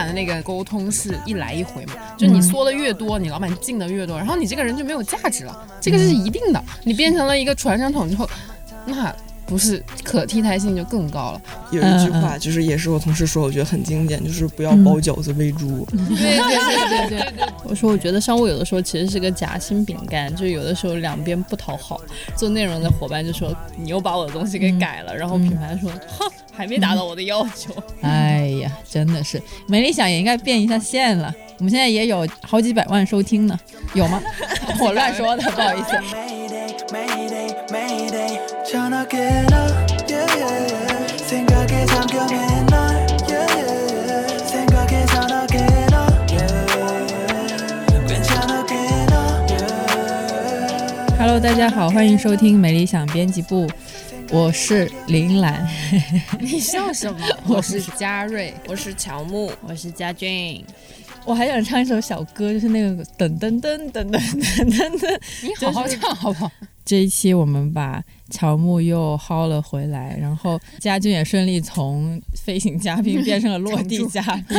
板的那个沟通是一来一回嘛，就你说的越多，你老板进的越多，然后你这个人就没有价值了，这个是一定的。你变成了一个传声筒之后，那不是可替代性就更高了。有一句话就是也是我同事说，我觉得很经典，就是不要包饺子喂猪。对对对对对对。我说，我觉得商务有的时候其实是个夹心饼干，就有的时候两边不讨好。做内容的伙伴就说你又把我的东西给改了，然后品牌说哼，还没达到我的要求。哎真的是没理想也应该变一下线了。我们现在也有好几百万收听呢。有吗？我乱说的不好意思。Hello，大家好欢迎收听美理想编辑部。我是林兰。你笑什么？我是嘉瑞，我是乔木，我是佳俊。我还想唱一首小歌，就是那个噔噔噔噔噔噔噔噔。你好好唱好不好？这一期我们把乔木又薅了回来，然后 家俊也顺利从飞行嘉宾变成了落地 嘉宾，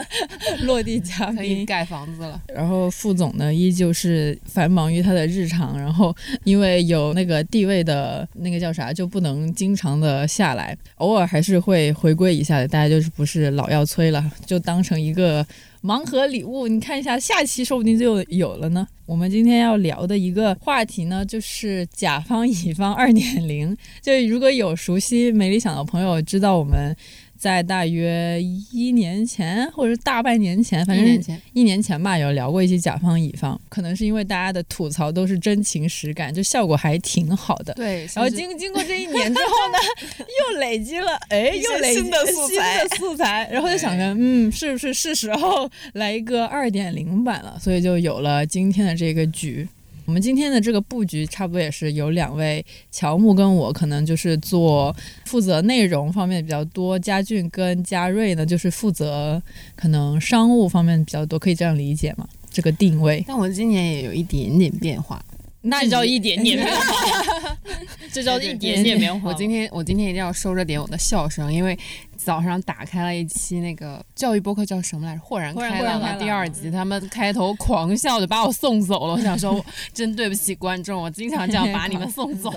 落地嘉可以宾。盖房子了。然后副总呢，依旧是繁忙于他的日常，然后因为有那个地位的那个叫啥，就不能经常的下来，偶尔还是会回归一下的。大家就是不是老要催了，就当成一个盲盒礼物。你看一下，下期说不定就有了呢。我们今天要聊的一个话题呢，就是甲方乙方二点零。就如果有熟悉美理想的朋友，知道我们在大约一年前或者是大半年前，反正一年前一年前吧，有聊过一些甲方乙方，可能是因为大家的吐槽都是真情实感，就效果还挺好的。对，然后经经过这一年之后呢，又累积了，哎，又累积新的素材新的素材，然后就想着，嗯，是不是是时候来一个二点零版了？所以就有了今天的这个局。我们今天的这个布局差不多也是有两位乔木跟我，可能就是做负责内容方面比较多，佳俊跟嘉瑞呢就是负责可能商务方面比较多，可以这样理解吗？这个定位，但我今年也有一点点变化。那这叫一点点棉花，这叫一点点棉花。我今天我今天一定要收着点我的笑声，因为早上打开了一期那个教育播客叫什么来着？豁然开朗的第二集，他们开头狂笑就把我送走了。我想说，真对不起观众，我经常这样把你们送走。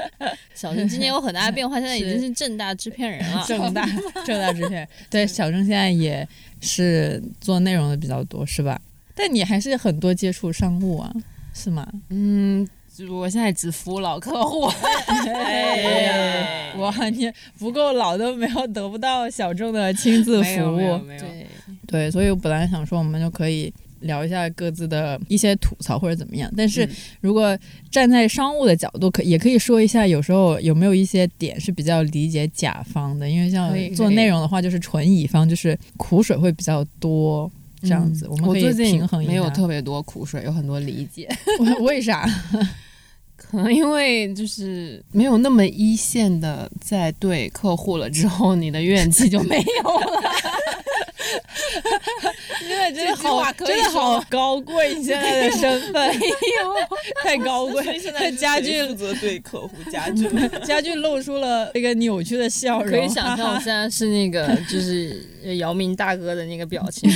小郑今年有很大的变化，现在已经是正大制片人了。正大正大制片人，对，小郑现在也是做内容的比较多，是吧？但你还是很多接触商务啊，是吗？嗯，我现在只服务老客户。哎，哇，你不够老都没有得不到小众的亲自服务，没有没有，对，对，所以我本来想说我们就可以。聊一下各自的一些吐槽或者怎么样，但是嗯如果站在商务的角度，可也可以说一下，有时候有没有一些点是比较理解甲方的，因为像做内容的话，就是纯乙方，就是苦水会比较多，这样子，我们可以平衡一下。没有特别多苦水，有很多理解。为啥？可能因为就是没有那么一线的在对客户了之后，你的怨气就没有了。真的真的好，真的好高贵，你现在的身份 太高贵。现在家具负责对客户家具，家具露出了那个扭曲的笑容，可以想象 我现在是那个就是姚明大哥的那个表情。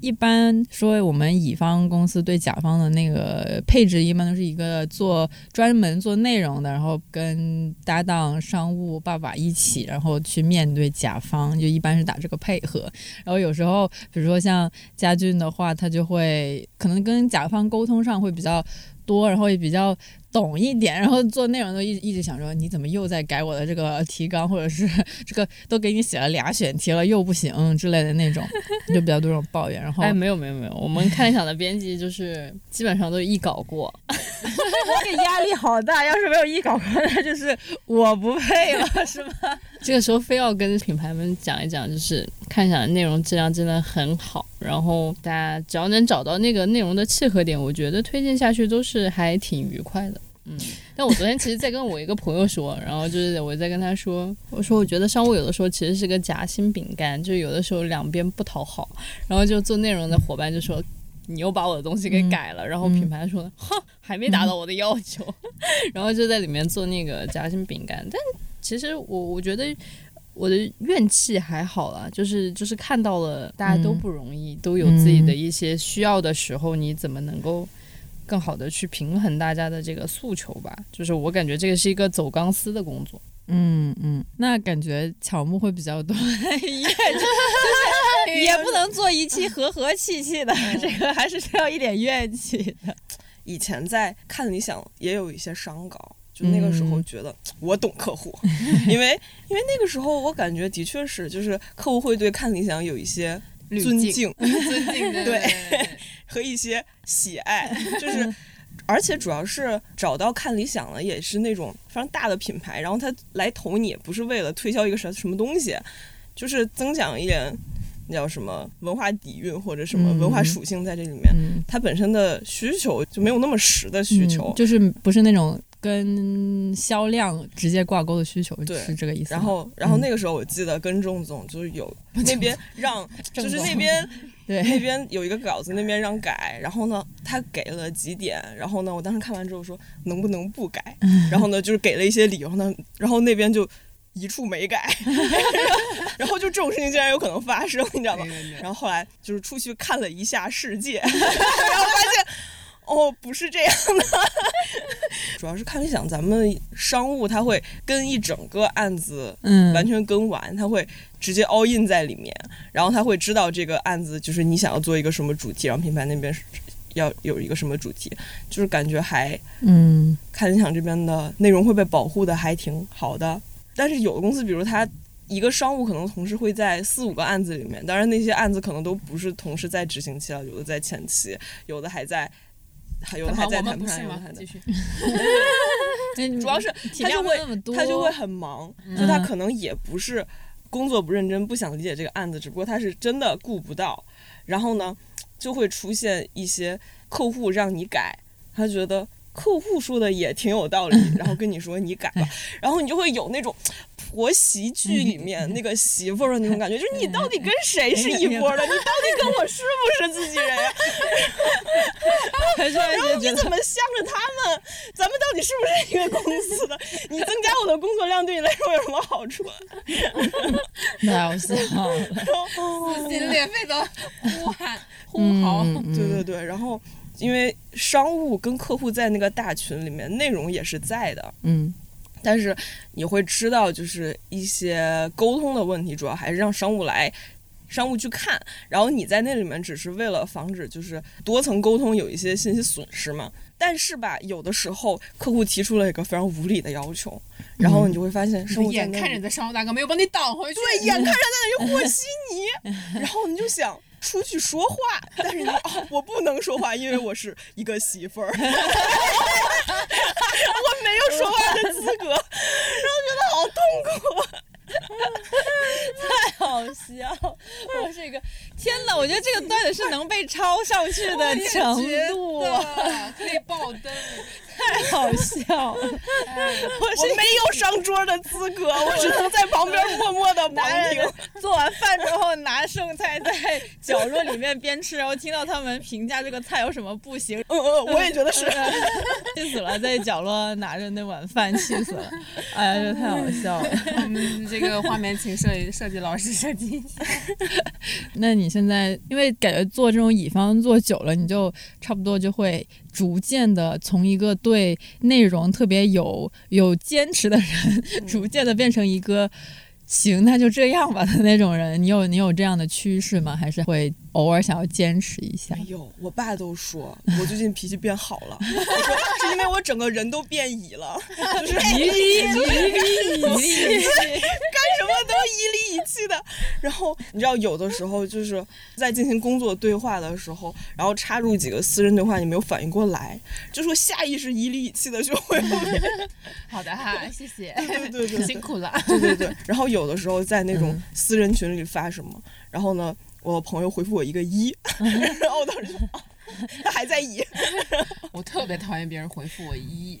一般说我们乙方公司对甲方的那个配置，一般都是一个做专门做内容的，然后跟搭档商务爸爸一起，然后去面对甲方，就一般是打这个配合。然后有时候，比如说像佳俊的话，他就会可能跟甲方沟通上会比较多，然后也比较懂一点，然后做内容都一一直想说你怎么又在改我的这个提纲，或者是这个都给你写了俩选题了又不行之类的那种，就比较多这种抱怨。然后哎，没有没有没有，我们看理想的编辑就是基本上都一稿过。这个压力好大，要是没有一稿过，那就是我不配了，是吗？这个时候非要跟品牌们讲一讲，就是看一下内容质量真的很好，然后大家只要能找到那个内容的契合点，我觉得推荐下去都是还挺愉快的。嗯，但我昨天其实在跟我一个朋友说，然后就是我在跟他说，我说我觉得商务有的时候其实是个夹心饼干，就有的时候两边不讨好，然后就做内容的伙伴就说。你又把我的东西给改了，然后品牌说，哼，还没达到我的要求，然后就在里面做那个夹心饼干。但其实我我觉得我的怨气还好啦，就是就是看到了大家都不容易，都有自己的一些需要的时候，你怎么能够更好的去平衡大家的这个诉求吧？就是我感觉这个是一个走钢丝的工作。嗯嗯，那感觉乔木会比较多，也就是 也不能做一期和和气气的，这个还是需要一点怨气的。以前在看理想也有一些商稿，就那个时候觉得我懂客户，因为因为那个时候我感觉的确是，就是客户会对看理想有一些尊敬、尊敬对 和一些喜爱，就是。而且主要是找到看理想了，也是那种非常大的品牌，然后他来投你，不是为了推销一个什什么东西，就是增强一点那叫什么文化底蕴或者什么文化属性在这里面。它本身的需求就没有那么实的需求，就是不是那种跟销量直接挂钩的需求，对，是这个意思。然后，然后那个时候我记得跟郑总就有 那边让，就是那边。对，那边有一个稿子，那边让改，然后呢，他给了几点，然后呢，我当时看完之后说能不能不改，然后呢，就是给了一些理由呢，然后那边就一处没改，然后就这种事情竟然有可能发生，你知道吗？然后后来就是出去看了一下世界，然后发现。哦，不是这样的，主要是看理想，咱们商务他会跟一整个案子，嗯，完全跟完，他会直接 all in 在里面，然后他会知道这个案子就是你想要做一个什么主题，然后品牌那边要有一个什么主题，就是感觉还，嗯，看理想这边的内容会被保护的还挺好的，但是有的公司，比如他一个商务可能同时会在四五个案子里面，当然那些案子可能都不是同时在执行期了，有的在前期，有的还在。还有还在谈判，继续。主要是他就会他就会很忙，就他可能也不是工作不认真，不想理解这个案子，只不过他是真的顾不到。然后呢，就会出现一些客户让你改，他觉得客户说的也挺有道理，然后跟你说你改吧，然后你就会有那种。婆媳剧里面那个媳妇儿的那种感觉，就是你到底跟谁是一波的？你到底跟我是不是自己人呀？然后你怎么向着他们？咱们到底是不是一个公司的？你增加我的工作量对你来说有什么好处？太好笑了，撕心裂肺的呼喊呼嚎，对对对。然后因为商务跟客户在那个大群里面，内容也是在的，嗯。但是你会知道，就是一些沟通的问题，主要还是让商务来，商务去看，然后你在那里面只是为了防止就是多层沟通有一些信息损失嘛。但是吧，有的时候客户提出了一个非常无理的要求，然后你就会发现，商务眼看着在商务大哥没有帮你挡回去，对，眼看着在那里和稀泥，然后你就想。出去说话，但是你 哦，我不能说话，因为我是一个媳妇儿，我没有说话的资格，然后觉得好痛苦，太好笑，我是一个天哪，我觉得这个段子是能被抄上去的程度，可以爆灯。太好笑了！我没有上桌的资格，我只能在旁边默默的旁听。做完饭之后拿剩菜在角落里面边吃，然后听到他们评价这个菜有什么不行。嗯嗯，我也觉得是，气死了，在角落拿着那碗饭，气死了。哎呀，这太好笑了。我们这个画面请设计设计老师设计一下。那你现在因为感觉做这种乙方做久了，你就差不多就会。逐渐的从一个对内容特别有有坚持的人，逐渐的变成一个。行，那就这样吧的那种人，你有你有这样的趋势吗？还是会偶尔想要坚持一下？哎呦，我爸都说 我最近脾气变好了，我说是因为我整个人都变乙了，就是一力一气，干什么都一力一气的。然后你知道，有的时候就是在进行工作对话的时候，然后插入几个私人对话，你没有反应过来，就说下意识一力一气的就会。好的哈，谢谢，对对对，辛苦了，对对对，然后有。有的时候在那种私人群里发什么，然后呢，我朋友回复我一个一，然后我当时就他还在一，我特别讨厌别人回复我一，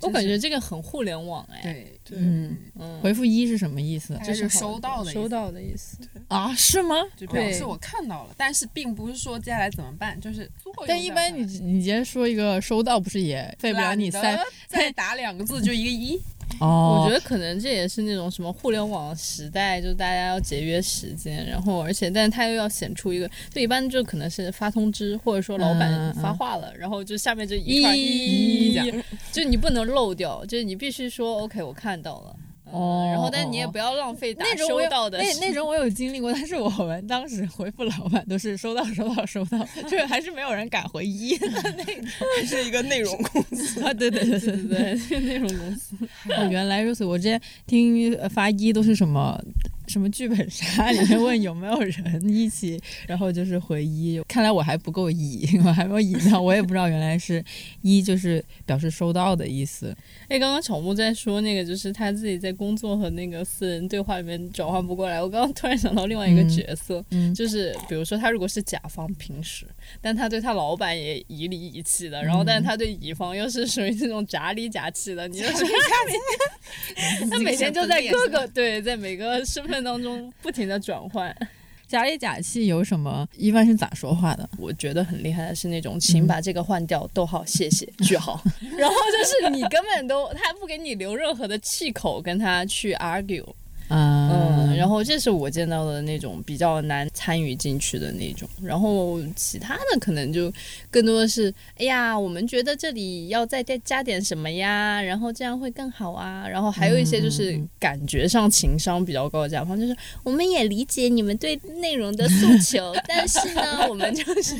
我感觉这个很互联网哎，对，对，嗯，嗯，回复一是什么意思就是收到的意思收到的意思。啊？是吗？就表示我看到了，但是并不是说接下来怎么办，就是但一般你你直接说一个收到，不是也费不了你懒三再打两个字就一个一，哦？我觉得可能这也是那种什么互联网时代，就大家要节约时间，然后而且，但他又要显出一个，就一般就可能是发通知，或者说老板发话了，然后就下面就一块一这样，就你不能漏掉，就是你必须说 OK，我看到了。嗯哦然后，但你也不要浪费打那种我有收到的时那那种我有经历过，但是我们当时回复老板都是收到收到收到，就是还是没有人敢回一的那种 是一个内容公司。啊！对对对对对对对，那种公司。哦，原来如此。我之前听呃发一都是什么什么剧本杀里面问有没有人一起，然后就是回一。看来我还不够乙，我还没有乙到，我也不知道原来是一就是表示收到的意思。哎，刚刚草木在说那个，就是他自己在工作和那个私人对话里面转换不过来。我刚刚突然想到另外一个嗯角色，嗯就是比如说他如果是甲方平时，但他对他老板也颐里颐气的，然后但是他对乙方又是属于那种假里假气的，你就是 他每天就在各个对，在每个身份当中不停的转换。假里假气有什么？一般是咋说话的？我觉得很厉害的是那种，请把这个换掉，逗号，谢谢，句号。然后就是你根本都他不给你留任何的气口跟他去 argue。嗯，然后这是我见到的那种比较难参与进去的那种，然后其他的可能就更多的是，哎呀，我们觉得这里要再加加点什么呀，然后这样会更好啊，然后还有一些就是感觉上情商比较高的甲方，就是我们也理解你们对内容的诉求，但是呢，我们就是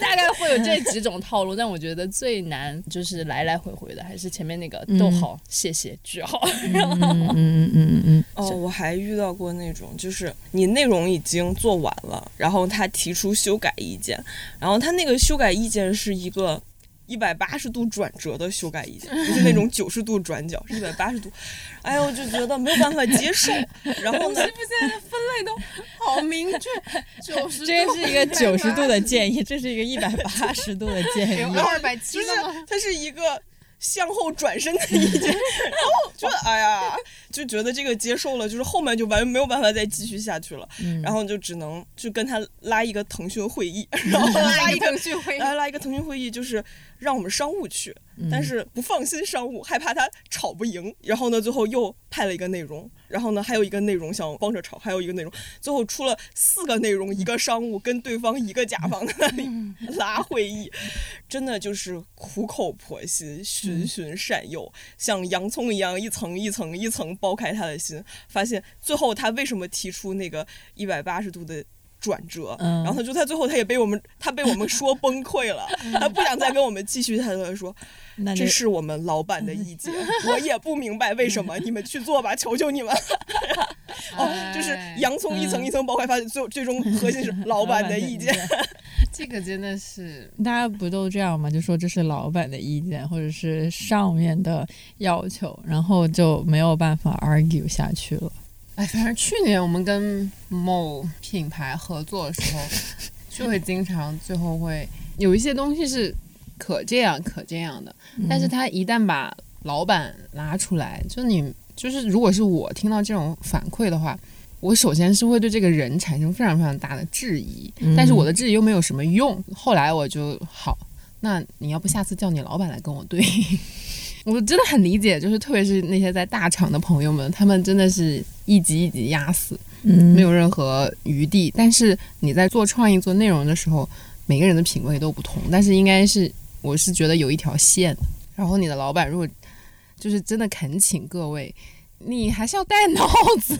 大概会有这几种套路，但我觉得最难就是来来回回的还是前面那个逗号，谢谢句号，然后嗯嗯嗯嗯嗯。哦，我还遇到过那种，就是你内容已经做完了，然后他提出修改意见，然后他那个修改意见是一个一百八十度转折的修改意见，不是那种九十度转角，是一百八十度。哎呀，我就觉得没有办法接受。然后呢，现在的分类都好明确，九十这是一个九十度的建议，这是一个一百八十度的建议。有二百七吗？它是一个向后转身的意见，然后就哎呀，就觉得这个接受了，就是后面就完没有办法再继续下去了，嗯。然后就只能就跟他拉一个腾讯会议，然后拉一个腾讯会议。拉拉一个腾讯会议，就是让我们商务去，但是不放心商务，害怕他吵不赢，然后呢，最后又派了一个内容，然后呢，还有一个内容想帮着吵，还有一个内容，最后出了四个内容，一个商务跟对方一个甲方在那里拉会议，真的就是苦口婆心、循循善诱，像洋葱一样一层一层一层剥开他的心，发现最后他为什么提出那个一百八十度的。转折，嗯然后他就他最后他也被我们 他被我们说崩溃了，他不想再跟我们继续，他就说这是我们老板的意见，我也不明白为什么，你们去做吧，求求你们。哦，就是哎洋葱一层一层剥开，发现最最终核心是老板的意见。这个真的是大家不都这样吗？就说这是老板的意见，或者是上面的要求，然后就没有办法 argue 下去了。哎，反正去年我们跟某品牌合作的时候，就会经常最后会有一些东西是可这样可这样的，但是他一旦把老板拉出来，就你就是如果是我听到这种反馈的话。我首先是会对这个人产生非常非常大的质疑，但是我的质疑又没有什么用。后来我就好，那你要不下次叫你老板来跟我对？我真的很理解，就是特别是那些在大厂的朋友们，他们真的是一级一级压死，嗯没有任何余地。但是你在做创意、做内容的时候，每个人的品味都不同，但是应该是我是觉得有一条线。然后你的老板如果就是真的恳请各位，你还是要带脑子，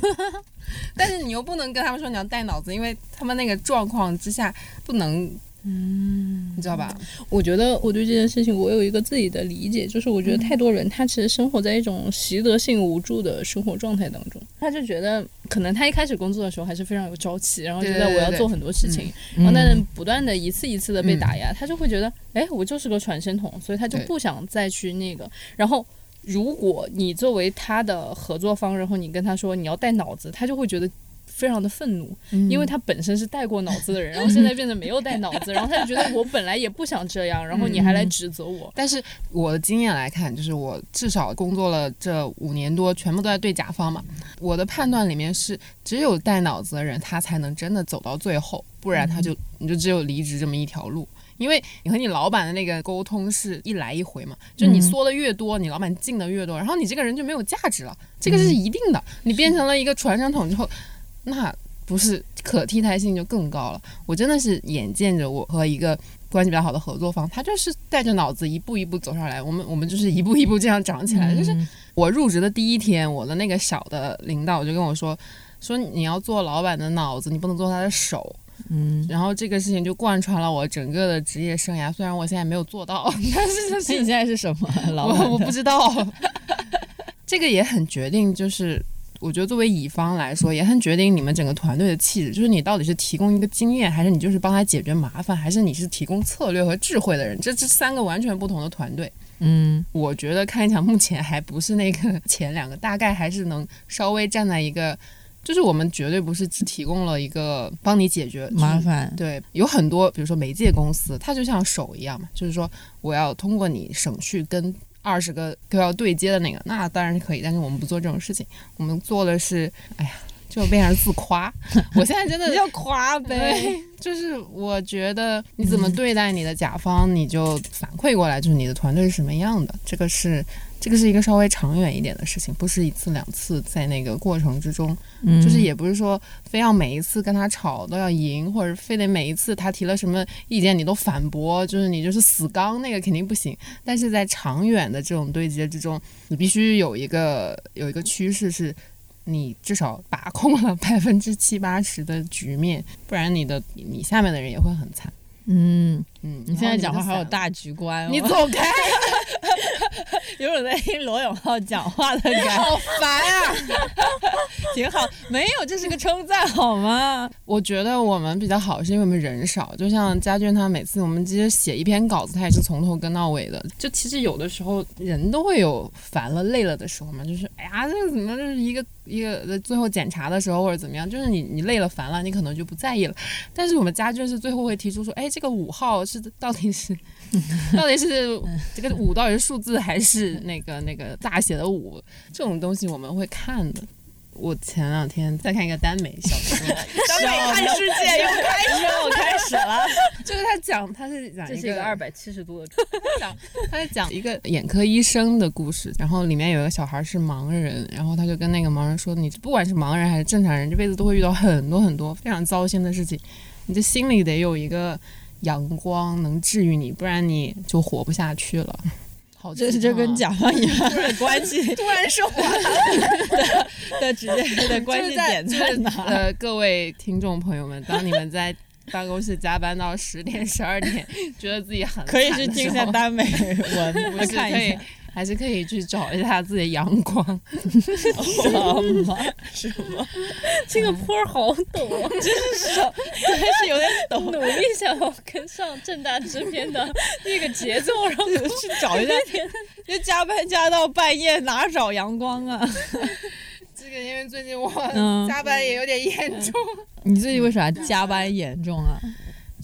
但是你又不能跟他们说你要带脑子，因为他们那个状况之下不能，嗯，你知道吧？我觉得我对这件事情我有一个自己的理解，就是我觉得太多人他其实生活在一种习得性无助的生活状态当中，他就觉得可能他一开始工作的时候还是非常有朝气，然后觉得我要做很多事情，嗯。然后但是不断的一次一次的被打压，他就会觉得，哎，我就是个传声筒，所以他就不想再去那个，然后。如果你作为他的合作方，然后你跟他说你要带脑子，他就会觉得非常的愤怒，嗯因为他本身是带过脑子的人，然后现在变得没有带脑子，然后他就觉得我本来也不想这样，然后你还来指责我。但是我的经验来看，就是我至少工作了这五年多，全部都在对甲方嘛。我的判断里面是，只有带脑子的人，他才能真的走到最后，不然他就、你就只有离职这么一条路。因为你和你老板的那个沟通是一来一回嘛，就你说的越多，你老板进的越多，然后你这个人就没有价值了，这个是一定的。你变成了一个传声筒之后，那不是可替代性就更高了。我真的是眼见着我和一个关系比较好的合作方，他就是带着脑子一步一步走上来，我们我们就是一步一步这样长起来。就是我入职的第一天，我的那个小的领导就跟我说，说你要做老板的脑子，你不能做他的手。嗯，然后这个事情就贯穿了我整个的职业生涯。虽然我现在没有做到，但是就那你现在是什么老板？我我不知道，这个也很决定，就是我觉得作为乙方来说，也很决定你们整个团队的气质。就是你到底是提供一个经验，还是你就是帮他解决麻烦，还是你是提供策略和智慧的人？这这三个完全不同的团队。嗯我觉得看一下目前还不是那个 前两个，大概还是能稍微站在一个，就是我们绝对不是只提供了一个帮你解决麻。烦，对，有很多，比如说媒介公司，它就像手一样嘛，就是说我要通过你省去跟二十个都要对接的那个，那当然是可以，但是我们不做这种事情，我们做的是，哎呀，就变成自夸。我现在真的 要夸呗。就是我觉得你怎么对待你的甲方，你就反馈过来，就是你的团队是什么样的。这个是这个是一个稍微长远一点的事情，不是一次两次在那个过程之中，嗯就是也不是说非要每一次跟他吵都要赢，或者非得每一次他提了什么意见你都反驳，就是你就是死刚，那个肯定不行。但是在长远的这种对接之中，你必须有一个有一个趋势是。你至少把控了 百分之七八十的局面，不然你的你下面的人也会很惨。嗯，嗯，你现在讲话好有大，局观哦，你走开，有种在听罗永浩讲话的感觉，好烦啊！挺好。没有，这是个称赞好吗？我觉得我们比较好，是因为我们人少。就像家俊他每次我们其实写一篇稿子，他也是从头跟到尾的。就其实有的时候人都会有烦了、累了的时候嘛，就是哎呀，这个怎么就是一个一个最后检查的时候或者怎么样，就是你你累了、烦了，你可能就不在意了。但是我们家俊是最后会提出说，哎，这个五号是到底是 到底是这个五到底是数字还是那个那个大写的五？这种东西我们会看的。我前两天在看一个耽美小说，耽美看世界又开始又开始了。就是他讲他是讲这是一个二百七十度的，讲他在讲一个眼科医生的故事，然后里面有一个小孩是盲人，然后他就跟那个盲人说：“你不管是盲人还是正常人，这辈子都会遇到很多很多非常糟心的事情，你这心里得有一个阳光能治愈你，不然你就活不下去了。”好这这跟甲方乙方的关系 突然升华了，的的直接的关系点就是在哪？呃，各位听众朋友们，当你们在办公室加班到十点、十二点，觉得自己很可以去听一下耽美文，不是可以看一下。，还是可以去找一下自己的阳光。什么？什么？这个坡儿好陡啊！真是是有点陡。努力想要跟上正大制片的那个节奏，然后去找一下，就加班加到半夜，哪找阳光啊？这个因为最近我嗯加班也有点严重，你最近为啥加班严重啊？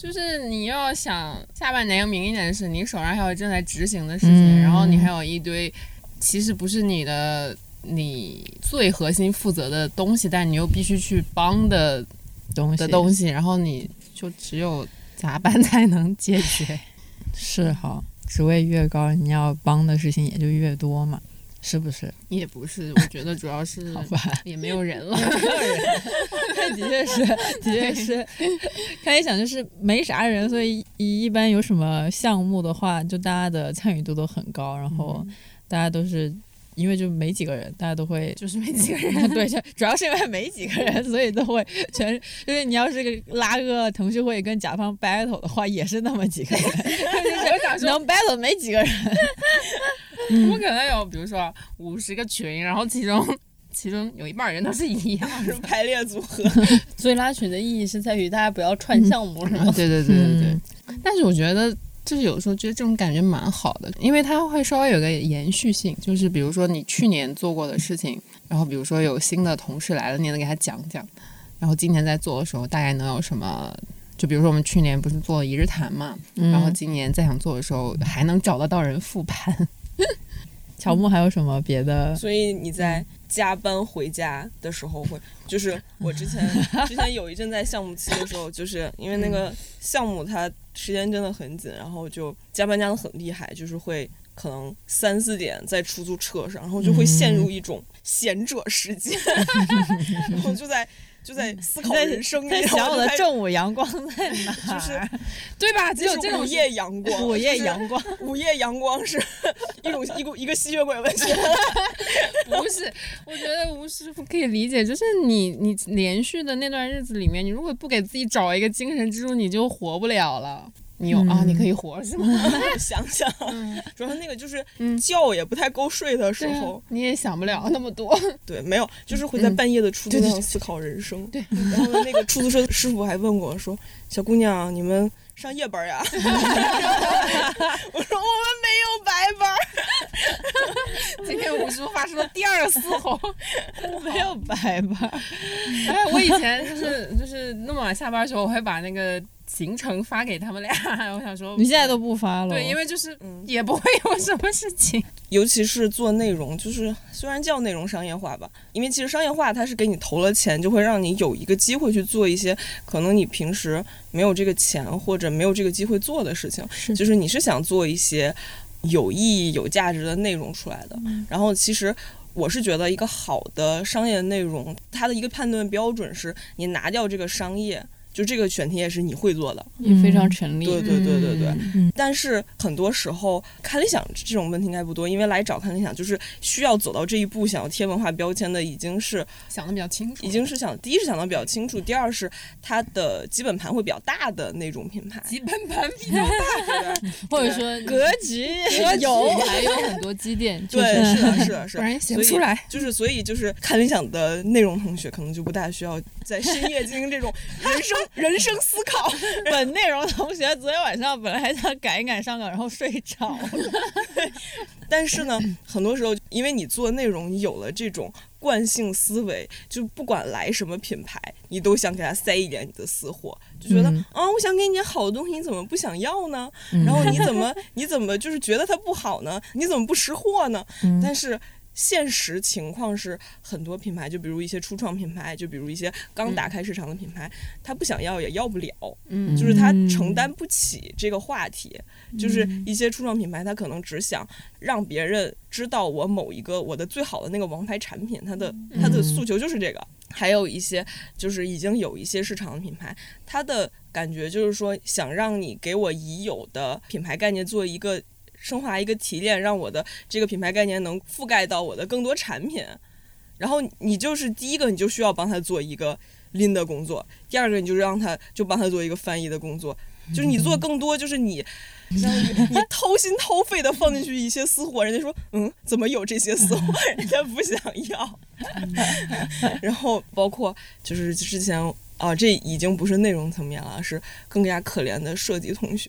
就是你要想下半年有明年的事，你手上还有正在执行的事情，嗯。然后你还有一堆其实不是你的你最核心负责的东西，但你又必须去帮的东西。的东西，然后你就只有加班才能解决。是哈，职位越高，你要帮的事情也就越多嘛，是不是？也不是，我觉得主要是 好吧，也没有人了。的确是，的确是。他一想就是没啥人，所以一一般有什么项目的话，就大家的参与度都很高，然后大家都是因为就没几个人，大家都会。就是没几个人，对，就主要是因为没几个人，所以都会全。就是你要是个拉个腾讯会跟甲方 battle 的话，也是那么几个人，我想说，能 battle 没几个人。我可能有，比如说五十个群，然后其中其中有一半人都是一样的。是排列组合，所以拉群的意义是在于大家不要串项目，是吗？对对对对对。嗯但是我觉得，就是有时候觉得这种感觉蛮好的，因为它会稍微有个延续性，就是比如说你去年做过的事情，然后比如说有新的同事来了，你能给他讲讲。然后今年在做的时候大概能有什么？就比如说我们去年不是做一日谈嘛，然后今年再想做的时候还能找得到人复盘。乔木还有什么别的？所以你在加班回家的时候会，就是我之前 之前有一阵在项目期的时候，就是因为那个项目它时间真的很紧，然后就加班加的很厉害，就是会可能三四点在出租车上，然后就会陷入一种闲者时间，然后就在就在思考人生，在想我的正午阳光在哪？就是对吧？只有这种午夜阳光，午夜阳光，午夜阳光是一种一股一个吸血鬼文学。不是，我觉得吴师傅可以理解，就是你你连续的那段日子里面，你如果不给自己找一个精神支柱，你就活不了了。你有、啊，你可以活是吗？想想，主要那个就是嗯觉也不太够睡的时候，你也想不了那么多。对，没有，就是会在半夜的出租车上思考人生。对，然后，那个出租车师傅还问我说：“小姑娘，你们上夜班呀？” 我说：“我们没有白班。今天吴师傅发出了第二个嘶吼。没有白班？哎，我以前就是就是那么晚下班的时候，我会把那个行程发给他们俩。我想说，你现在都不发了？对，因为就是嗯也不会有什么事情。尤其是做内容，就是虽然叫内容商业化吧，因为其实商业化它是给你投了钱，就会让你有一个机会去做一些可能你平时没有这个钱或者没有这个机会做的事情。是就是你是想做一些有意义、有价值的内容出来的。然后其实。我是觉得一个好的商业内容，它的一个判断标准是你拿掉这个商业，就这个选题也是你会做的，也非常成立。对对对对对。嗯但是很多时候看理想这种问题应该不多，因为来找看理想就是需要走到这一步，想要贴文化标签的，已经是想的比较清楚，已经是想第一是想的比较清楚，第二是它的基本盘会比较大的那种品牌。基本盘比较大。或者说格局有还有很多积淀，就对，是是的，是的，是的。不然写不出来。就是所以就是看理想的内容同学，可能就不大需要在深夜进行这种人生人生思考。本内容同学昨天晚上本来还想赶一赶上岗，然后睡着了。但是呢，很多时候因为你做内容，你有了这种惯性思维，就不管来什么品牌，你都想给他塞一点你的私货，就觉得啊、嗯我想给你点好的东西，你怎么不想要呢？然后你 怎么你怎么就是觉得它不好呢？你怎么不识货呢？嗯但是。现实情况是，很多品牌，就比如一些初创品牌，就比如一些刚打开市场的品牌，他不想要也要不了，嗯就是他承担不起这个话题。就是一些初创品牌，他可能只想让别人知道我某一个我的最好的那个王牌产品，他的他的诉求就是这个。还有一些就是已经有一些市场的品牌，他的感觉就是说想让你给我已有的品牌概念做一个升华、一个提炼，让我的这个品牌概念能覆盖到我的更多产品。然后你就是第一个，你就需要帮他做一个拎的工作；第二个，你就让他就帮他做一个翻译的工作。就是你做更多，就是你相当于你掏心掏肺的放进去一些私货，人家说嗯，怎么有这些私货？人家不想要。然后包括就是之前啊，这已经不是内容层面了，是更加可怜的设计同学。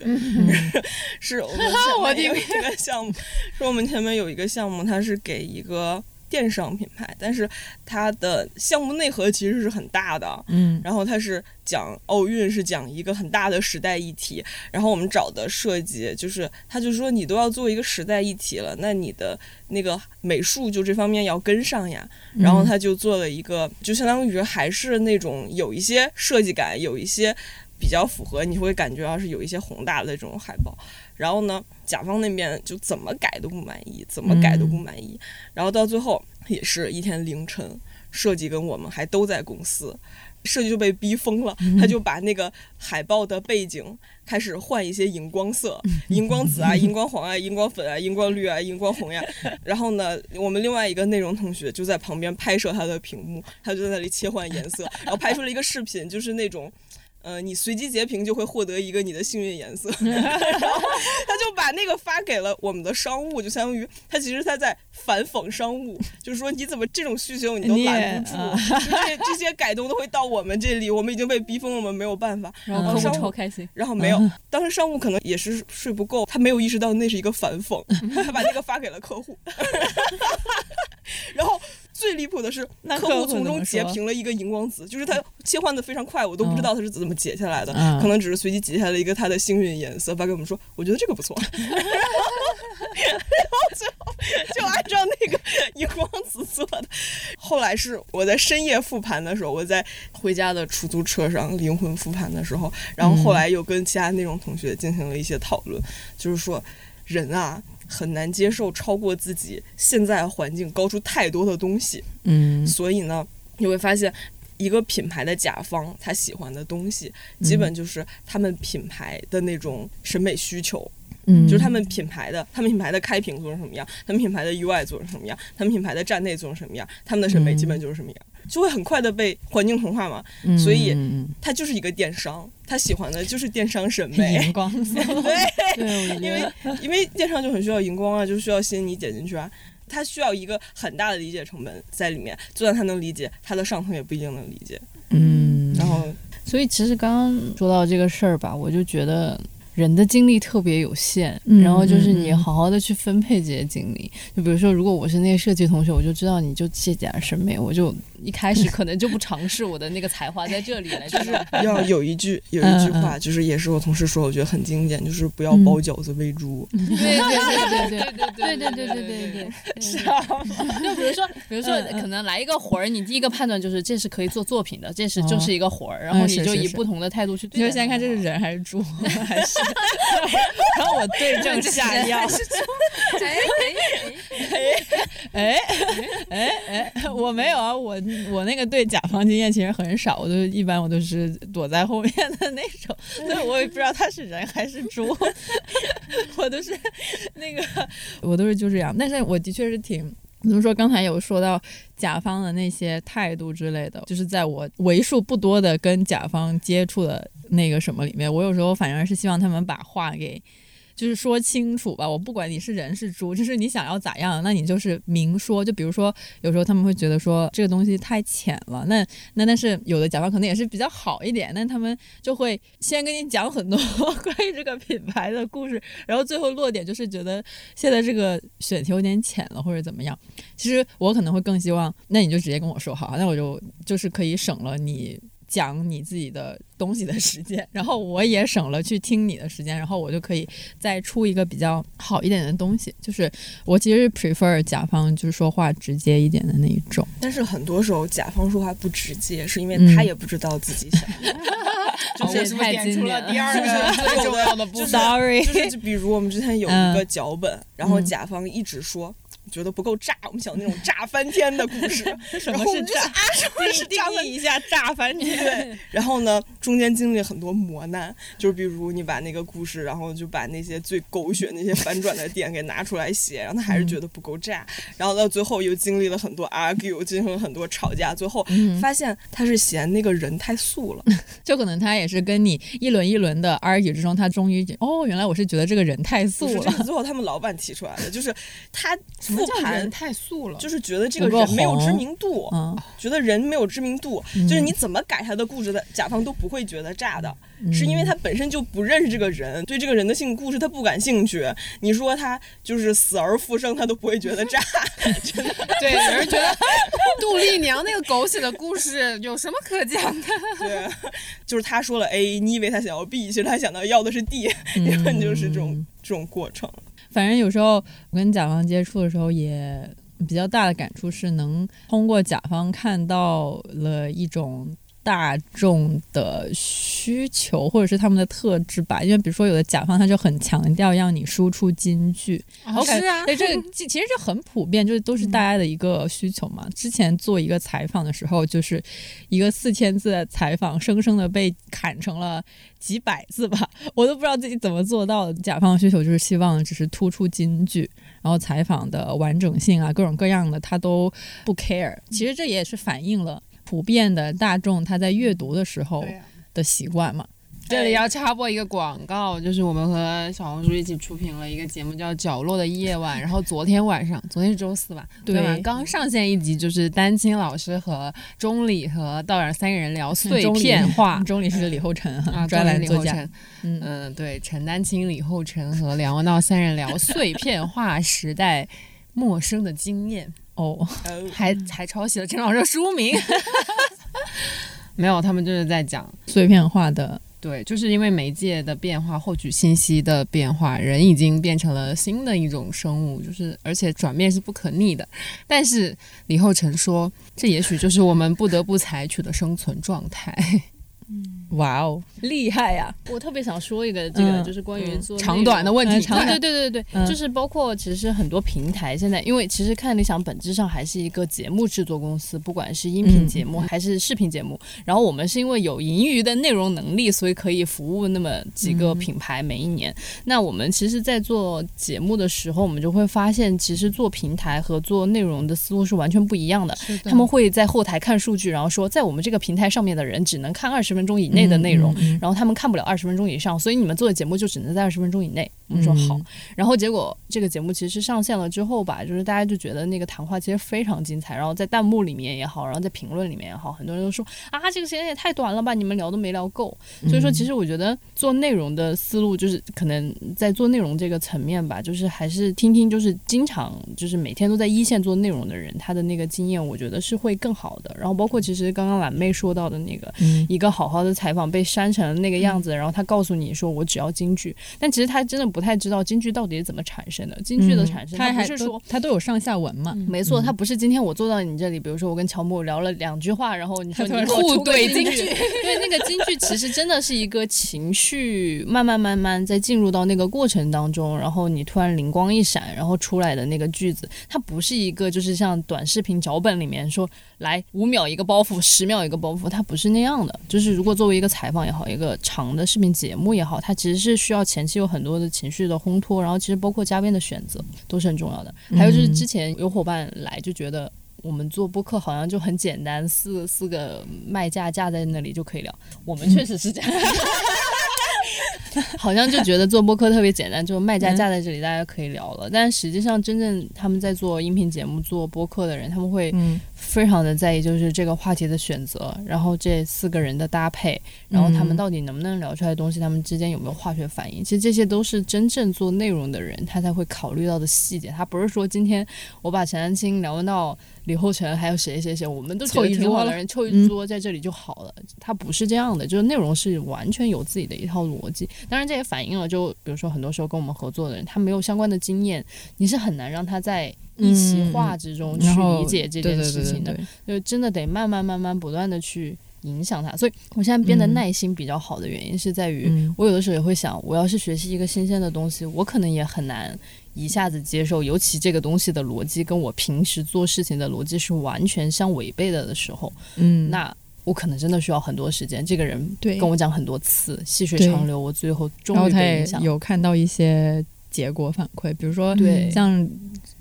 是我们前面 有一个项目，是我们前面有一个项目，它是给一个电商品牌，但是它的项目内核其实是很大的。嗯然后它是讲奥运，是讲一个很大的时代议题。然后我们找的设计就是，他就说你都要做一个时代议题了，那你的那个美术就这方面要跟上呀。然后他就做了一个，就相当于还是那种有一些设计感，有一些比较符合，你会感觉到是有一些宏大的这种海报。然后呢，甲方那边就怎么改都不满意，怎么改都不满意。然后到最后也是一天凌晨，设计跟我们还都在公司。设计就被逼疯了，他就把那个海报的背景开始换一些荧光色，荧光紫啊、荧光黄啊、荧光粉啊、荧光绿啊、荧光红呀。然后呢，我们另外一个内容同学就在旁边拍摄他的屏幕，他就在那里切换颜色，然后拍出了一个视频，就是那种。呃，你随机截屏就会获得一个你的幸运颜色，然后他就把那个发给了我们的商务，就相当于他其实他在反讽商务，就是说你怎么这种需求你都拦不住，啊就这这些改动都会到我们这里，我们已经被逼疯了，我们没有办法。然后商务超开心。然后没有，当时商务可能也是睡不够，他没有意识到那是一个反讽，他把那个发给了客户，然后。最离谱的是，客户从中截屏了一个荧光紫，就是他切换的非常快，我都不知道他是怎么截下来的，嗯可能只是随机截下来一个他的幸运颜色，发给我们说，我觉得这个不错，然后最后就按照那个荧光紫做的。后来是我在深夜复盘的时候，我在回家的出租车上灵魂复盘的时候，然后后来又跟其他内容同学进行了一些讨论，就是说人啊。很难接受超过自己现在环境高出太多的东西，嗯。所以呢，你会发现，一个品牌的甲方他喜欢的东西，基本就是他们品牌的那种审美需求，嗯，就是他们品牌的，他们品牌的开屏做成什么样，他们品牌的 UI 做成什么样，他们品牌的站内做成什么样，他们的审美基本就是什么样，就会很快的被环境同化嘛。嗯所以他就是一个电商，他喜欢的就是电商审嗯美荧。光色，对，对，因为因为电商就很需要荧光啊，就需要吸引你点进去啊。他需要一个很大的理解成本在里面，就算他能理解，他的上层也不一定能理解。嗯，然后所以其实刚刚说到这个事儿吧，我就觉得人的精力特别有限，嗯然后就是你好好的去分配这些精力。就比如说，如果我是那个设计同学，我就知道你就这点儿审美，我就一开始可能就不尝试我的那个才华在这里了，就是要有一句有一句话，就是也是我同事说，我觉得很经典，就是不要包饺子喂猪。对对对对对对对对对对对对。就比如说，比如说，可能来一个活儿，你第一个判断就是这是可以做作品的，这是就是一个活儿，然后你就以不同的态度去。你就先看这是人还是猪，还是，然后我对症下药。哎哎哎，我没有啊，我我那个对甲方经验其实很少，我都一般我都是躲在后面的那种，所以我也不知道他是人还是猪，我都是那个我都是就这样，但是我的确是挺。怎么说？刚才有说到甲方的那些态度之类的，就是在我为数不多的跟甲方接触的那个什么里面，我有时候反而是希望他们把话给。就是说清楚吧，我不管你是人是猪，就是你想要咋样，那你就是明说。就比如说，有时候他们会觉得说这个东西太浅了，那那但是有的甲方可能也是比较好一点，但他们就会先跟你讲很多关于这个品牌的故事，然后最后落点就是觉得现在这个选题有点浅了或者怎么样。其实我可能会更希望，那你就直接跟我说好，那我就就是可以省了你。讲你自己的东西的时间，然后我也省了去听你的时间，然后我就可以再出一个比较好一点的东西。就是我其实 prefer 甲方就是说话直接一点的那一种。但是很多时候甲方说话不直接，是因为嗯他也不知道自己想要。我是不是点出了第二个最 重要的部分？Sorry，就是就比如我们之前有一个脚本，然后甲方一直说。觉得不够炸，我们想那种炸翻天的故事。什然后我们就么是炸？啊，什么是炸翻一下炸翻天。对，然后呢，中间经历很多磨难，就是比如你把那个故事，然后就把那些最狗血、那些反转的点给拿出来写，然后他还是觉得不够炸，然后到最后又经历了很多 argue，进行了很多吵架，最后发现他是嫌那个人太素了。就可能他也是跟你一轮一轮的 argue 之中，他终于哦，原来我是觉得这个人太素了。是最后他们老板提出来的，就是他人。太素了？就是觉得这个人没有知名度，嗯，觉得人没有知名度，嗯就是你怎么改他的故事的，甲方都不会觉得炸的，嗯是因为他本身就不认识这个人，对这个人的性故事他不感兴趣。你说他就是死而复生，他都不会觉得炸，真的。对，有人觉得杜丽娘那个狗血的故事有什么可讲的？对，就是他说了 A，你以为他想要 B，其实他想到要的是 D，根本 就是这种这种过程。反正有时候我跟甲方接触的时候，也比较大的感触是能通过甲方看到了一种大众的需求，或者是他们的特质吧。因为比如说有的甲方他就很强调让你输出金句，我感是啊，对，这个其 其实这很普遍，就是都是大家的一个需求嘛。之前做一个采访的时候，就是一个四千字的采访，生生的被砍成了几百字吧，我都不知道自己怎么做到的。甲方的需求就是希望只是突出金句，然后采访的完整性啊，各种各样的他都不 care。其实这也是反映了普遍的大众他在阅读的时候的习惯嘛。这里要插播一个广告，就是我们和小红书一起出品了一个节目，叫《角落的夜晚》。然后昨天晚上，昨天是周四吧？对昨天晚上刚上线一集，就是丹青老师和钟理和道远三个人聊碎片化 钟离是李厚辰啊，专栏作家，嗯嗯，对，陈丹青、李厚辰和梁文道三人聊碎片化 时代陌生的经验。哦，呃还还抄袭了陈老师的书名。没有，他们就是在讲，碎片化的，对，就是因为媒介的变化，获取信息的变化，人已经变成了新的一种生物，就是而且转变是不可逆的。但是李厚成说，这也许就是我们不得不采取的生存状态。哇哦，厉害呀、我特别想说一个，这个、嗯就是关于做长短的问题。对对对对对，嗯。就是包括其实很多平台现在，因为其实看理想本质上还是一个节目制作公司，不管是音频节目还是视频节目。然后我们是因为有盈余的内容能力，所以可以服务那么几个品牌每一年。那我们其实，在做节目的时候，我们就会发现，其实做平台和做内容的思路是完全不一样的。他们会在后台看数据，然后说，在我们这个平台上面的人只能看二十分钟以内的内容，然后他们看不了二十分钟以上，所以你们做的节目就只能在二十分钟以内。我们说好，嗯。然后结果这个节目其实上线了之后吧，就是大家就觉得那个谈话其实非常精彩，然后在弹幕里面也好，然后在评论里面也好，很多人都说啊，这个时间也太短了吧，你们聊都没聊够。所以说，其实我觉得做内容的思路就是可能在做内容这个层面吧，就是还是听听就是经常就是每天都在一线做内容的人他的那个经验，我觉得是会更好的。然后包括其实刚刚懒妹说到的那个，嗯。一个好好的采访被删成那个样子，然后他告诉你说我只要京剧，但其实他真的不太知道京剧到底是怎么产生的。京剧的产生，它还是说。都它都有上下文嘛，没错，他不是今天我坐到你这里，比如说我跟乔木聊了两句话，然后你说他突然你互怼京京剧，对，那个京剧其实真的是一个情绪慢慢慢慢在进入到那个过程当中，然后你突然灵光一闪，然后出来的那个句子，它不是一个就是像短视频脚本里面说来五秒一个包袱，十秒一个包袱，它不是那样的。就是如果作为一个采访也好，一个长的视频节目也好，它其实是需要前期有很多的情绪的烘托，然后其实包括嘉宾的选择都是很重要的。还有就是之前有伙伴来就觉得。我们做播客好像就很简单，四四个麦架架在那里就可以聊。我们确实是这样，好像就觉得做播客特别简单，就麦架架在这里，大家可以聊了。但实际上，真正他们在做音频节目、做播客的人，他们会嗯非常的在意，就是这个话题的选择，然后这四个人的搭配，然后他们嗯到底能不能聊出来的东西，他们之间有没有化学反应？其实这些都是真正做内容的人他才会考虑到的细节。他不是说今天我把陈丹青聊到李厚成，还有谁谁谁，我们都凑一桌的人凑一嗯桌在这里就好了。他不是这样的，就是内容是完全有自己的一套逻辑。当然，这也反映了，就比如说很多时候跟我们合作的人，他没有相关的经验，你是很难让他在一席话之中去理解这件事情的。就真的得慢慢慢慢不断的去影响他。所以我现在变得嗯耐心比较好的原因是在于，嗯我有的时候也会想，我要是学习一个新鲜的东西，我可能也很难一下子接受，尤其这个东西的逻辑跟我平时做事情的逻辑是完全相违背的的时候，嗯，那。我可能真的需要很多时间。这个人对跟我讲很多次，细水长流，我最后终于。有看到一些结果反馈，比如说像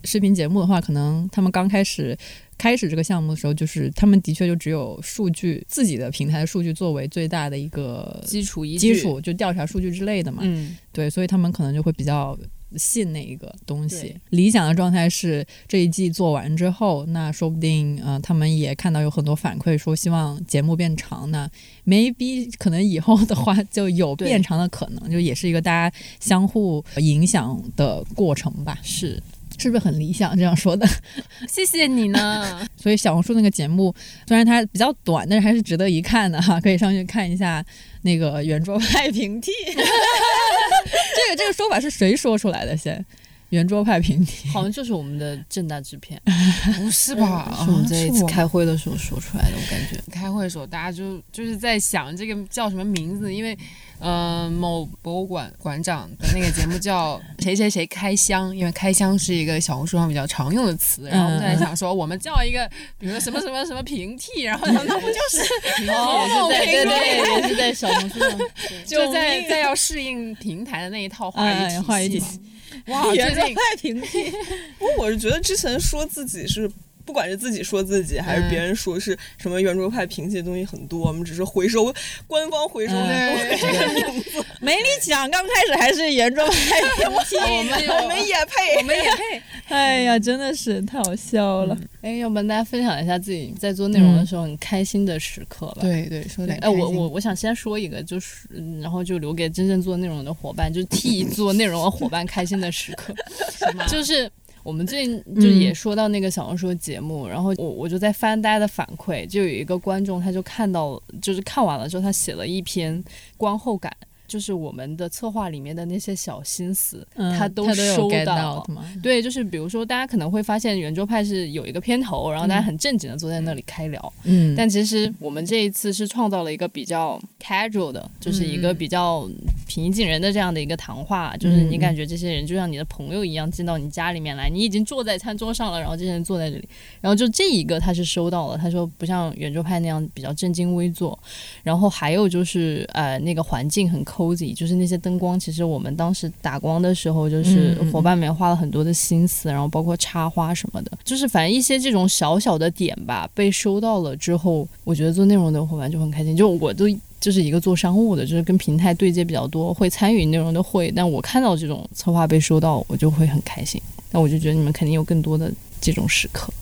视频节目的话，可能他们刚开始开始这个项目的时候，就是他们的确就只有数据自己的平台的数据作为最大的一个基础基，础，就调查数据之类的嘛。嗯，对，所以他们可能就会比较信那一个东西。理想的状态是这一季做完之后，那说不定呃他们也看到有很多反馈说希望节目变长，那 maybe 可能以后的话就有变长的可能，就也是一个大家相互影响的过程吧。是是不是很理想这样说的？谢谢你呢。所以小红书那个节目虽然它比较短，但是还是值得一看的哈，可以上去看一下那个圆桌派平替。这个这个说法是谁说出来的？先，圆桌派平替。好像就是我们的正大制片，不是吧？是我们这一次开会的时候说出来的，我感觉。开会的时候，大家就就是在想这个叫什么名字，因为，呃，某博物馆馆长的那个节目叫 谁谁谁开箱，因为开箱是一个小红书上比较常用的词，然后我们在想说，我们叫一个，比如说什么什么什么平替，然后那不就是 平替？哦，对对对，也是在小红书上。就在在要适应平台的那一套话哎话语体语系。哇，最近派平替。不过我是觉得之前说自己是。不管是自己说自己，还是别人说是什么圆桌派评级的东西很多，我们只是回收官方回收这个名字，没你讲，刚开始还是圆桌派评级。我 们我们也配，我们也配。哎呀，真的是太好笑了。哎，要不然大家分享一下自己在做内容的时候很开心的时刻吧。对对，说对，点哎，我我我想先说一个，就是嗯然后就留给真正做内容的伙伴，就是替做内容的伙伴开心的时刻，就是我们最近就也说到那个小红书节目，然后我我就在翻大家的反馈，就有一个观众他就看到，就是看完了之后，他写了一篇观后感。就是我们的策划里面的那些小心思，嗯他都收到？对，就是比如说，大家可能会发现圆桌派是有一个片头，然后大家嗯。很正经的坐在那里开聊，嗯，但其实我们这一次是创造了一个比较 casual 的，就是一个嗯。比较平易近人的这样的一个谈话，就是你嗯。感觉这些人就像你的朋友一样进到你家里面来，你已经坐在餐桌上了，然后这些人坐在这里，然后就这一个他是收到了，他说不像圆桌派那样比较正襟危坐，然后还有就是呃那个环境很 cozy，就是那些灯光，其实我们当时打光的时候，就是伙伴们花了很多的心思，然后包括插花什么的，就是反正一些这种小小的点吧，被收到了之后，我觉得做内容的伙伴就很开心。就我都就是一个做商务的，就是跟平台对接比较多，会参与内容的会，但我看到这种策划被收到，我就会很开心。那我就觉得你们肯定有更多的这种时刻。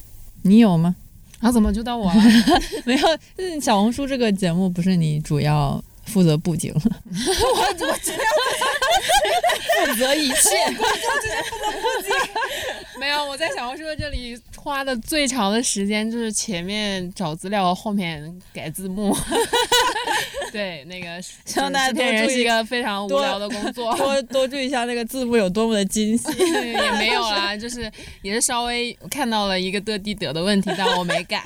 你有吗？啊怎么就到我了？没有，嗯小红书这个节目不是你主要负责布景，负责。一切，没有，我在小红书这里花的最长的时间就是前面找资料，后面改字幕。对，那个 希望大家多注意是一个非常无聊的工作。多多注意一下那个字幕有多么的精细。也没有啦，就是也是稍微看到了一个的地得的问题，但我没改，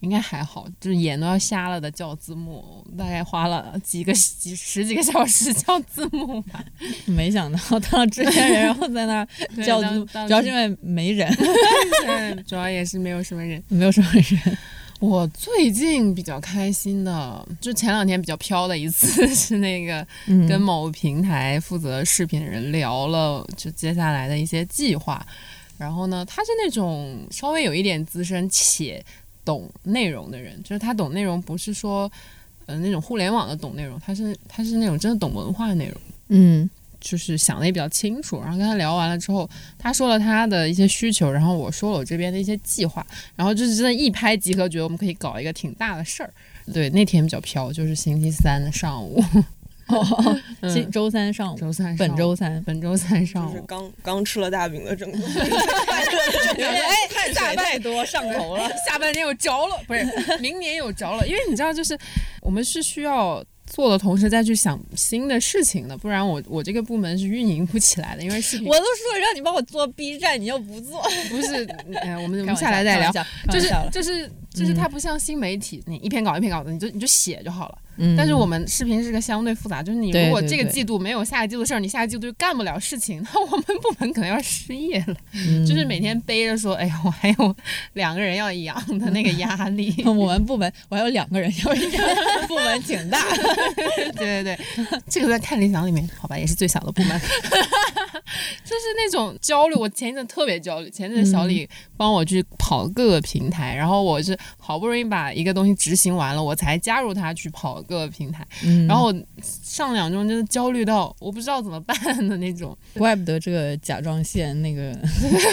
应该还好，就是眼都要瞎了的叫字幕，大概花了几个几十几个小时叫字幕吧。没想到当了制片人，然后在那儿叫字幕，主要是因为没人，对，主要也是没有什么人。没有什么人。我最近比较开心的，就前两天比较飘的一次是那个嗯跟某平台负责视频的人聊了，就接下来的一些计划。然后呢，他是那种稍微有一点资深且懂内容的人，就是他懂内容不是说呃那种互联网的懂内容，他是他是那种真的懂文化的内容。嗯就是想的也比较清楚，然后跟他聊完了之后，他说了他的一些需求，然后我说了我这边的一些计划，然后就是真的一拍即合，觉得我们可以搞一个挺大的事儿。对，那天比较飘，就是星期三的上午，星周三上午，周三本周三，本周三上就是午，刚刚吃了大饼的整个 哎，碳水太多上头了。下半年有着了，不是明年有着了，因为你知道，就是我们是需要做的同时再去想新的事情的，不然我我这个部门是运营不起来的，因为视频我都说让你帮我做 B 站，你又不做，不是，哎，我们我们下来再聊。，就是就是就是嗯它不像新媒体，你一篇稿一篇稿的，你就你就写就好了。嗯但是我们视频是个相对复杂，就是你如果这个季度没有下个季度的事儿，你下个季度就干不了事情，那我们部门可能要失业了。嗯 就是每天背着说，哎呀，我还有两个人要养的那个压力。我们部门我还有两个人，要养 部门挺大。对对对，这个在看理想里面，好吧，也是最小的部门，就是那种焦虑。我前一阵特别焦虑，前一阵小李帮我去跑各个平台，然后我是好不容易把一个东西执行完了，我才加入他去跑各个平台，嗯。然后上两周真的焦虑到我不知道怎么办的那种，怪不得这个甲状腺那个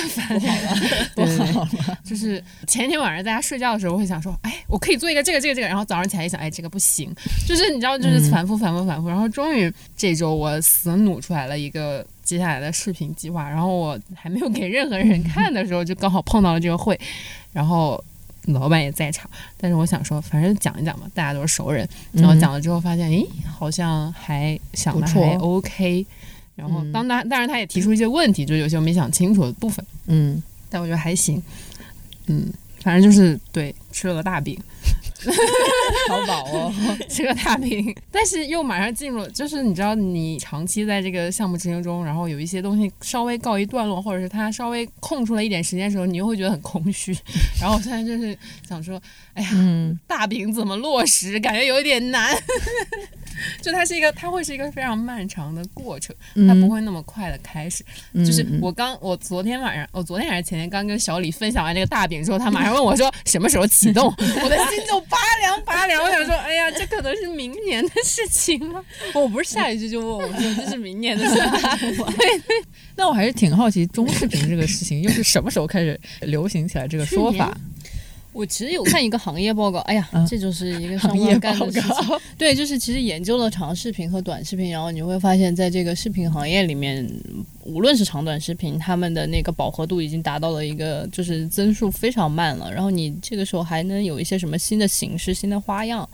烦 不好了，不好了。就是前天晚上在家睡觉的时候，我会想说，哎，我可以做一个这个这个这个，然后早上起来一想，哎，这个不行，就是你知道，就是嗯。反复反复反复，然后终于这周我死努出来了一个接下来的视频计划，然后我还没有给任何人看的时候，就刚好碰到了这个会，然后。老板也在场，但是我想说，反正讲一讲嘛，大家都是熟人。然后讲了之后，发现，诶，好像还想的还 OK。然后嗯当当当然，他也提出一些问题，就是有些我没想清楚的部分。嗯，但我觉得还行。嗯，反正就是对吃了个大饼，好饱哦。吃个大饼，但是又马上进入，就是你知道，你长期在这个项目执行中，然后有一些东西稍微告一段落，或者是它稍微空出了一点时间的时候，你又会觉得很空虚。然后我现在就是想说，哎呀，嗯大饼怎么落实，感觉有点难。就它是一个，它会是一个非常漫长的过程，它不会那么快的开始。就是嗯我刚，我昨天晚上，我昨天还是前天刚跟小李分享完这个大饼之后，他马上问我说什么时候启动，我的心就拔凉拔凉。我想说，哎呀，这可能是明年的事情了。我不是下一句就问我说这是明年的事情吗？那我还是挺好奇中视频这个事情又是什么时候开始流行起来这个说法？我其实有看一个行业报告，哎呀，嗯这就是一个上行业班干的事情。对，就是其实研究了长视频和短视频，然后你会发现在这个视频行业里面，无论是长短视频，他们的那个饱和度已经达到了一个就是增速非常慢了。然后你这个时候还能有一些什么新的形式、新的花样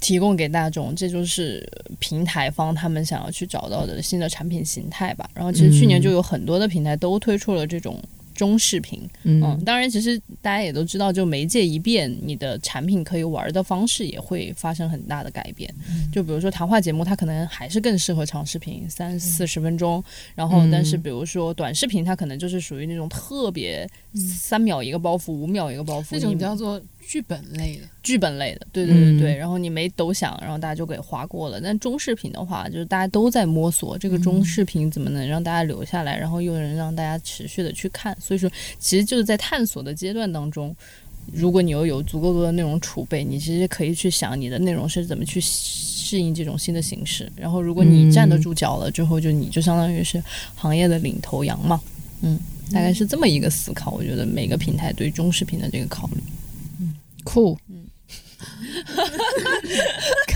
提供给大众，这就是平台方他们想要去找到的新的产品形态吧。然后其实去年就有很多的平台都推出了这种。中视频，嗯，嗯当然，其实大家也都知道，就媒介一变，你的产品可以玩的方式也会发生很大的改变。就比如说谈话节目，它可能还是更适合长视频，三四十分钟。然后，但是比如说短视频，它可能就是属于那种特别三秒一个包袱，五秒一个包袱，那种叫做剧本类的。剧本类的，对对对对。嗯然后你没抖响，然后大家就给划过了。但中视频的话，就是大家都在摸索这个中视频怎么能让大家留下来，然后又能让大家持续的去看。所以说，其实就是在探索的阶段当中。如果你又有足够多的内容储备，你其实可以去想你的内容是怎么去适应这种新的形式。然后，如果你站得住脚了之后，就你就相当于是行业的领头羊嘛。嗯，大概是这么一个思考。我觉得每个平台对中视频的这个考虑。酷。嗯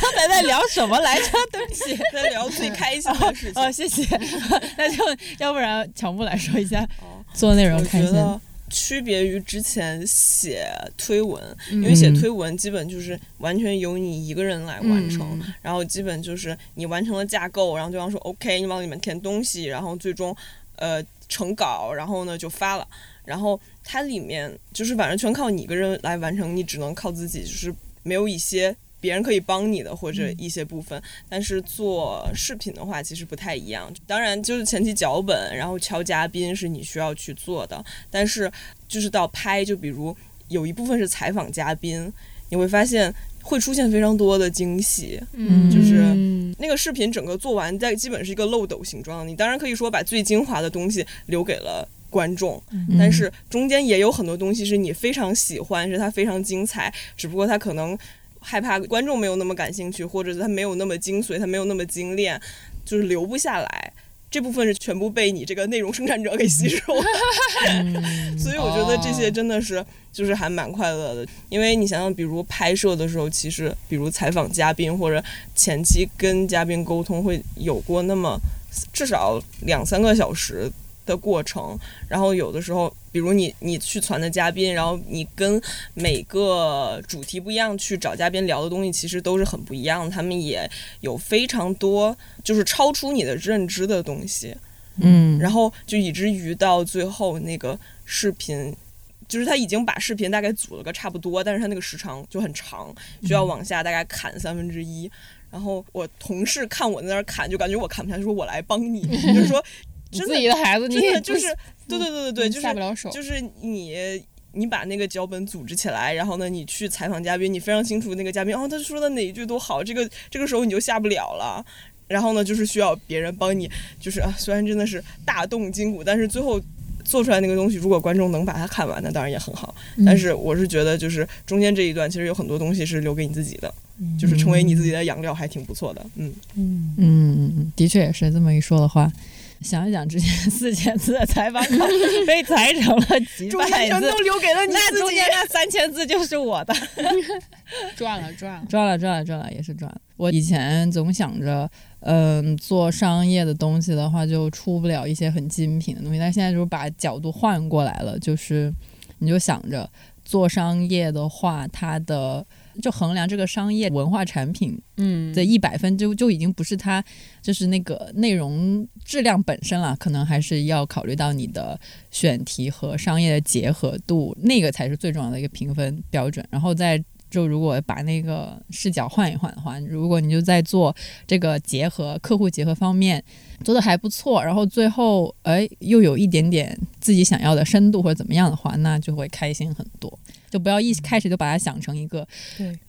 刚才在聊什么来着？对不起。在聊最开心的事情。哦，谢谢。那就要不然乔木来说一下哦做内容我开心。觉得区别于之前写推文，因因为写推文基本就是完全由你一个人来完成，嗯然后基本就是你完成了架构，然后对方说 OK，你往里面填东西，然后最终呃成稿，然后呢就发了。然后它里面就是反正全靠你一个人来完成，你只能靠自己，就是没有一些别人可以帮你的或者一些部分。但是做视频的话，其实不太一样。当然，就是前期脚本，然后敲嘉宾是你需要去做的，但是就是到拍，就比如有一部分是采访嘉宾，你会发现会出现非常多的惊喜。嗯就是嗯那个视频整个做完，在基本是一个漏斗形状。你当然可以说把最精华的东西留给了观众，嗯但是中间也有很多东西是你非常喜欢，是它非常精彩，只不过它可能害怕观众没有那么感兴趣，或者是它没有那么精髓，它没有那么精炼，就是留不下来。这部分是全部被你这个内容生产者给吸收了，所以我觉得这些真的是就是还蛮快乐的，因为你想想，比如拍摄的时候，其实比如采访嘉宾或者前期跟嘉宾沟通会有过那么至少两三个小时的过程，然后有的时候，比如你你去传的嘉宾，然后你跟每个主题不一样去找嘉宾聊的东西，其实都是很不一样的，他们也有非常多就是超出你的认知的东西。嗯，然后就以至于到最后那个视频，就是他已经把视频大概组了个差不多，但是他那个时长就很长，需要往下大概砍三分之一。然后我同事看我在那儿砍，就感觉我看不下去，说我来帮你，就是说你真的自己的孩子，你真的就是对对对对对，就是下不了手。就是你。你把那个脚本组织起来，然后呢，你去采访嘉宾，你非常清楚那个嘉宾哦，他说的哪一句都好，这个这个时候你就下不了了。然后呢，就是需要别人帮你，就是啊，虽然真的是大动筋骨，但是最后做出来那个东西，如果观众能把它看完，那当然也很好。但是我是觉得，就是中间这一段，其实有很多东西是留给你自己的，就是成为你自己的养料，还挺不错的。嗯，嗯嗯，的确也是这么一说的话。想一想，之前四千字的采访稿被裁成了几中百字全都，留给了你自己那中间。那三千字就是我的。赚 了赚了，赚了赚了赚了，也是赚了。我以前总想着，嗯、做商业的东西的话，就出不了一些很精品的东西。但现在就是把角度换过来了，就是你就想着做商业的话，它的就衡量这个商业文化产品嗯的一百分就就已经不是它就是那个内容质量本身了，可能还是要考虑到你的选题和商业的结合度，那个才是最重要的一个评分标准。然后再就如果把那个视角换一换的话，如果你就在做这个结合客户结合方面做的还不错，然后最后哎又有一点点自己想要的深度或者怎么样的话，那就会开心很多。就不要一开始就把它想成一个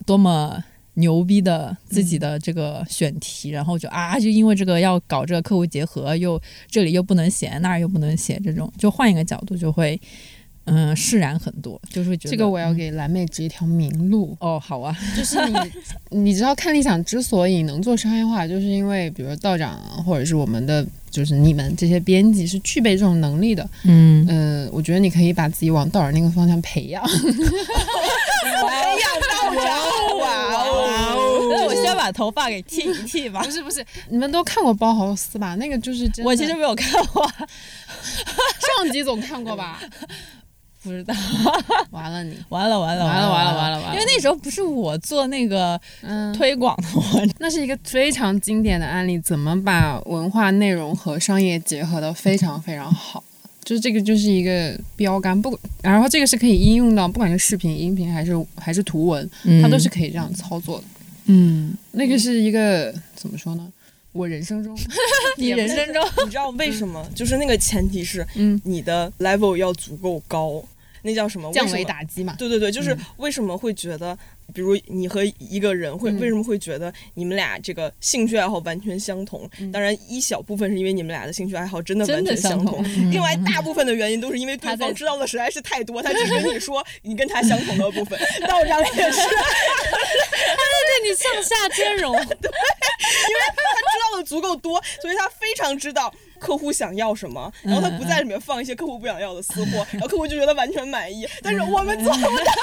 多么牛逼的自己的这个选题，然后就啊，就因为这个要搞这个客户结合，又这里又不能写，那儿又不能写，这种。就换一个角度就会，嗯释然很多，就是会觉得这个我要给蓝妹指一条明路，哦好啊，就是你，你知道看理想之所以能做商业化，就是因为比如道长或者是我们的，就是你们这些编辑是具备这种能力的。嗯，嗯、我觉得你可以把自己往道长那个方向培养。培养道长，哇哦！那我先把头发给剃一剃吧不。是不是，你们都看过包豪斯吧？那个就是真的我其实没有看过，上集总看过吧？不知道。完了你，完了完了完了完了了完了完了因为那时候不是我做那个嗯，推广的，我那是一个非常经典的案例，怎么把文化内容和商业结合的非常非常好。就是这个就是一个标杆，不，然后这个是可以应用到不管是视频、音频还是还是图文，它都是可以这样操作的。嗯，那个是一个怎么说呢？我人生中，你人生中你知道为什么？就是那个前提是嗯，你的 level 要足够高，那叫什么？降维打击嘛。对对对，就是嗯为什么会觉得，比如你和一个人会、嗯为什么会觉得你们俩这个兴趣爱好完全相同？嗯当然，一小部分是因为你们俩的兴趣爱好真的完全相同，另外大部分的原因都是因为对方知道的实在是太多，他只跟你说你跟他相同的部分。道长也是，对你上下兼容，对，因为他知道的足够多，所以他非常知道客户想要什么，然后他不在里面放一些客户不想要的私货，然后客户就觉得完全满意。但是我们做不到，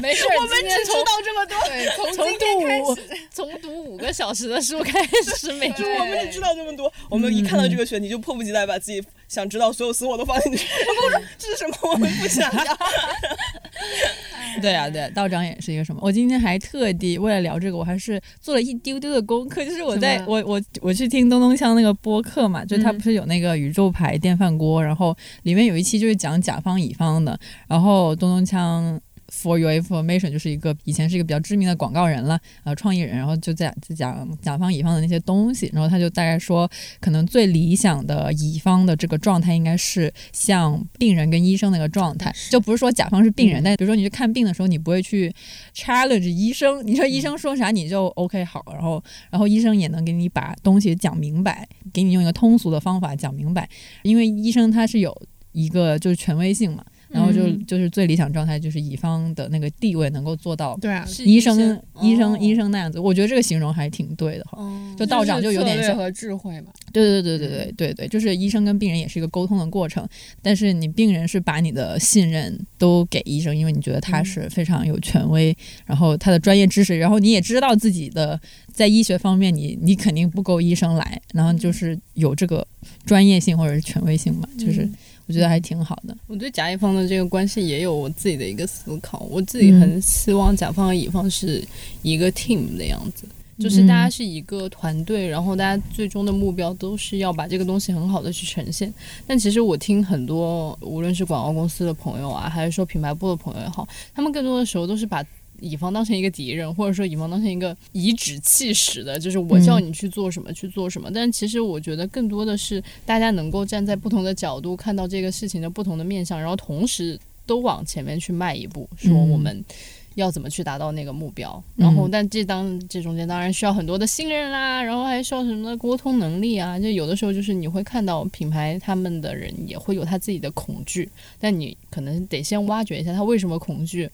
没事，我们只知道这么多。对，从从读五始，从读五个小时的书开始，每天我们只知道这么多，我们一看到这个选题就迫不及待把自己想知道所有私货都放进去。然后我说这是什么？我们不想要。对啊，对，道长也是一个什么？我今天还特地为了聊这个，我还是做了一丢丢的功课，就是我在我我我去听东东锵那个播客嘛，就他嗯不是有那个宇宙牌电饭锅，然后里面有一期就是讲甲方乙方的，然后东东锵。For your information，就是一个以前是一个比较知名的广告人了，呃，创意人，然后就在在讲甲方乙方的那些东西，然后他就大概说，可能最理想的乙方的这个状态应该是像病人跟医生那个状态，就不是说甲方是病人，嗯但比如说你去看病的时候，你不会去 challenge 医生，你说医生说啥你就 OK 好，然后然后医生也能给你把东西讲明白，给你用一个通俗的方法讲明白，因为医生他是有一个就是权威性嘛。然后就嗯就是最理想状态，就是乙方的那个地位能够做到对啊，医生医生哦医生那样子，我觉得这个形容还挺对的哈。哦就道长就有点像和智慧嘛。对对对对对对对，就是医生跟病人也是一个沟通的过程，但是你病人是把你的信任都给医生，因为你觉得他是非常有权威，然后他的专业知识，然后你也知道自己的在医学方面你你肯定不够医生来，然后就是有这个专业性或者是权威性嘛，就是我觉得还挺好的。我对甲乙方的这个关系也有我自己的一个思考，我自己很希望甲方和乙方是一个 team 的样子。就是大家是一个团队，然后大家最终的目标都是要把这个东西很好的去呈现。但其实我听很多，无论是广告公司的朋友啊，还是说品牌部的朋友也好，他们更多的时候都是把乙方当成一个敌人，或者说乙方当成一个颐指气使的，就是我叫你去做什么、去做什么。但其实我觉得更多的是大家能够站在不同的角度看到这个事情的不同的面向，然后同时都往前面去迈一步，说嗯我们。要怎么去达到那个目标？然后，嗯但这当这中间当然需要很多的信任啦，然后还需要什么沟通能力啊。就有的时候就是你会看到品牌他们的人也会有他自己的恐惧，但你可能得先挖掘一下他为什么恐惧，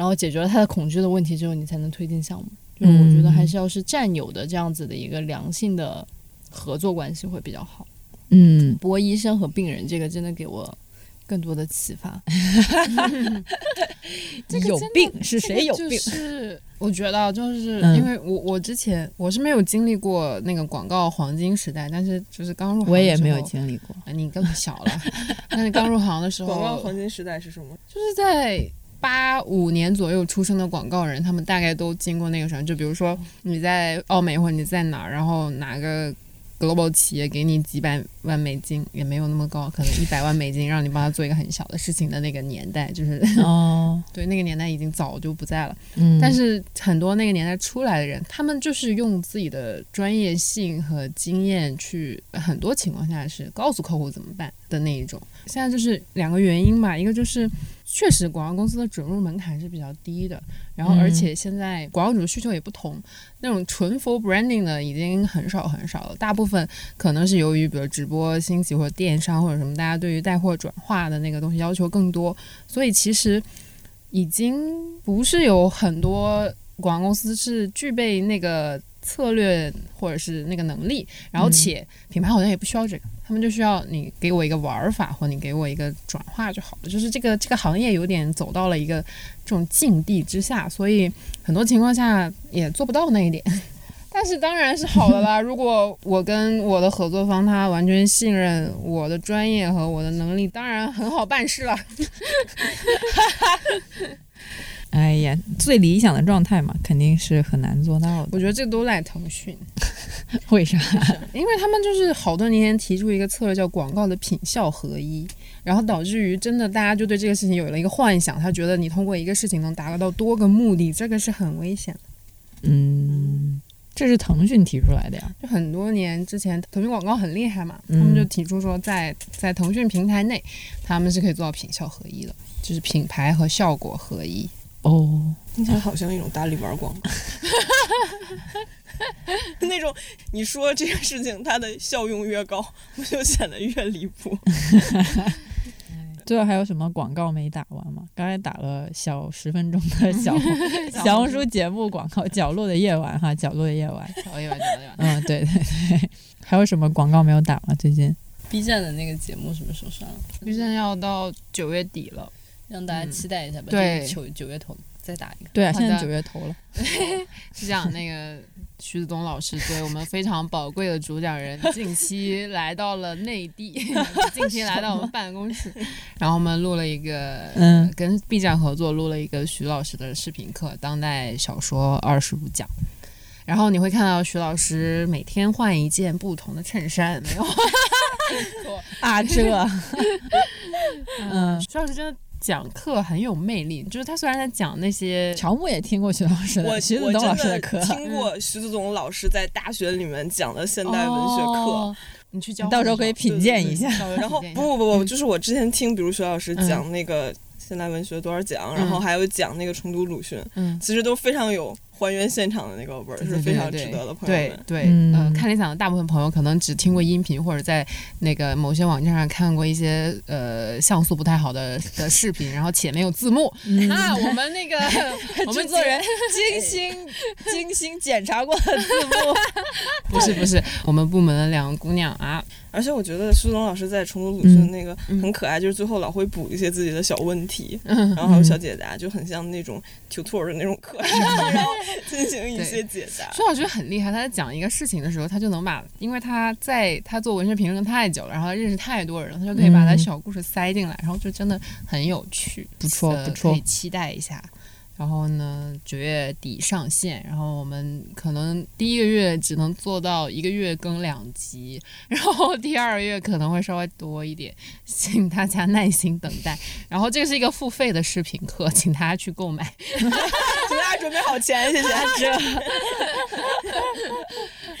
然后解决了他的恐惧的问题之后，你才能推进项目。就是我觉得还是要是战友的这样子的一个良性的合作关系会比较好。嗯，不过医生和病人这个真的给我更多的启发。有病是谁有病？就 是我觉得就是嗯因为我我之前我是没有经历过那个广告黄金时代，但是就是刚入行我也没有经历过。啊你更小了，但是刚入行的时候，广告黄金时代是什么？就是在八五年左右出生的广告人，他们大概都经过那个什么，就比如说你在澳美或者你在哪儿，然后哪个 global 企业给你几百万美金，也没有那么高，可能 一百万美金让你帮他做一个很小的事情的那个年代，就是 哦，对那个年代已经早就不在了。嗯，但是很多那个年代出来的人，他们就是用自己的专业性和经验去，很多情况下是告诉客户怎么办的那一种。现在就是两个原因吧，一个就是确实广告公司的准入门槛是比较低的，然后嗯而且现在广告主的需求也不同，那种纯 for branding 的已经很少很少了，大部分可能是由于比如直播兴起或者电商或者什么，大家对于带货转化的那个东西要求更多，所以其实已经不是有很多广告公司是具备那个策略或者是那个能力，然后嗯且品牌好像也不需要这个，他们就需要你给我一个玩法，或你给我一个转化就好了。就是这个这个行业有点走到了一个这种境地之下，所以很多情况下也做不到那一点。但是当然是好的啦。如果我跟我的合作方他完全信任我的专业和我的能力，当然很好办事了。哎呀，最理想的状态嘛，肯定是很难做到的。我觉得这都赖腾讯，为啥？因为他们就是好多年前提出一个策略叫广告的品效合一，然后导致于真的大家就对这个事情有了一个幻想，他觉得你通过一个事情能达到多个目的，这个是很危险的。嗯，这是腾讯提出来的呀。就很多年之前，腾讯广告很厉害嘛，他嗯们就提出说在，在腾讯平台内，他们是可以做到品效合一的，就是品牌和效果合一。哦，听起来好像一种大力丸广告，那种你说这个事情它的效用越高，我就显得越离谱。最后还有什么广告没打完吗？刚才打了小十分钟的 小小红书节目广告，《角落的夜晚》哈，《角落的夜晚》。角落夜晚，角落夜晚。嗯，对对对。还有什么广告没有打吗？最近？B 站的那个节目什么时候上？B 站要到九月底了，让大家期待一下吧。对九九月头再打一个。对啊，现在九月头了。是这样，那个徐子东老师对我们非常宝贵的主讲人近期来到了内地，近期来到我们办公室，然后我们录了一个，嗯呃跟 B 站合作录了一个徐老师的视频课《当代小说二十五讲》。然后你会看到徐老师每天换一件不同的衬衫，没有？啊，这，嗯，徐老师真的讲课很有魅力，就是他虽然在讲那些乔木也听过徐老师我的徐子我东老师的课，听过徐子东老师在大学里面讲的现代文学课。哦你去教你到时候可以品鉴一下。然后 不不不不，就是我之前听，比如徐老师讲那个现代文学多少讲，然后还有讲那个重读鲁迅，嗯，其实都非常有还原现场的那个味儿，对是非常值得的。朋友们，对对，嗯。呃，看理想的大部分朋友可能只听过音频，或者在那个某些网站上看过一些呃像素不太好的的视频，然后且没有字幕。那 我们那个 我们制作人精 心精心检查过的字幕，不是不是我们部门的两个姑娘啊，而且我觉得苏东老师在重读鲁迅那个嗯很可爱，就是最后老会补一些自己的小问题，嗯。然后还有小解答，就很像那种 tutor 的那种课程，然后 进行一些解答。孙老师很厉害，他在讲一个事情的时候，他就能把，因为他在他做文学评论太久了，然后他认识太多人了，他就可以把他嗯小故事塞进来，然后就真的很有趣，不错呃不错可以期待一下。然后呢，九月底上线，然后我们可能第一个月只能做到一个月更两集，然后第二个月可能会稍微多一点，请大家耐心等待。然后这是一个付费的视频课，请大家去购买。请大家准备好钱，谢谢。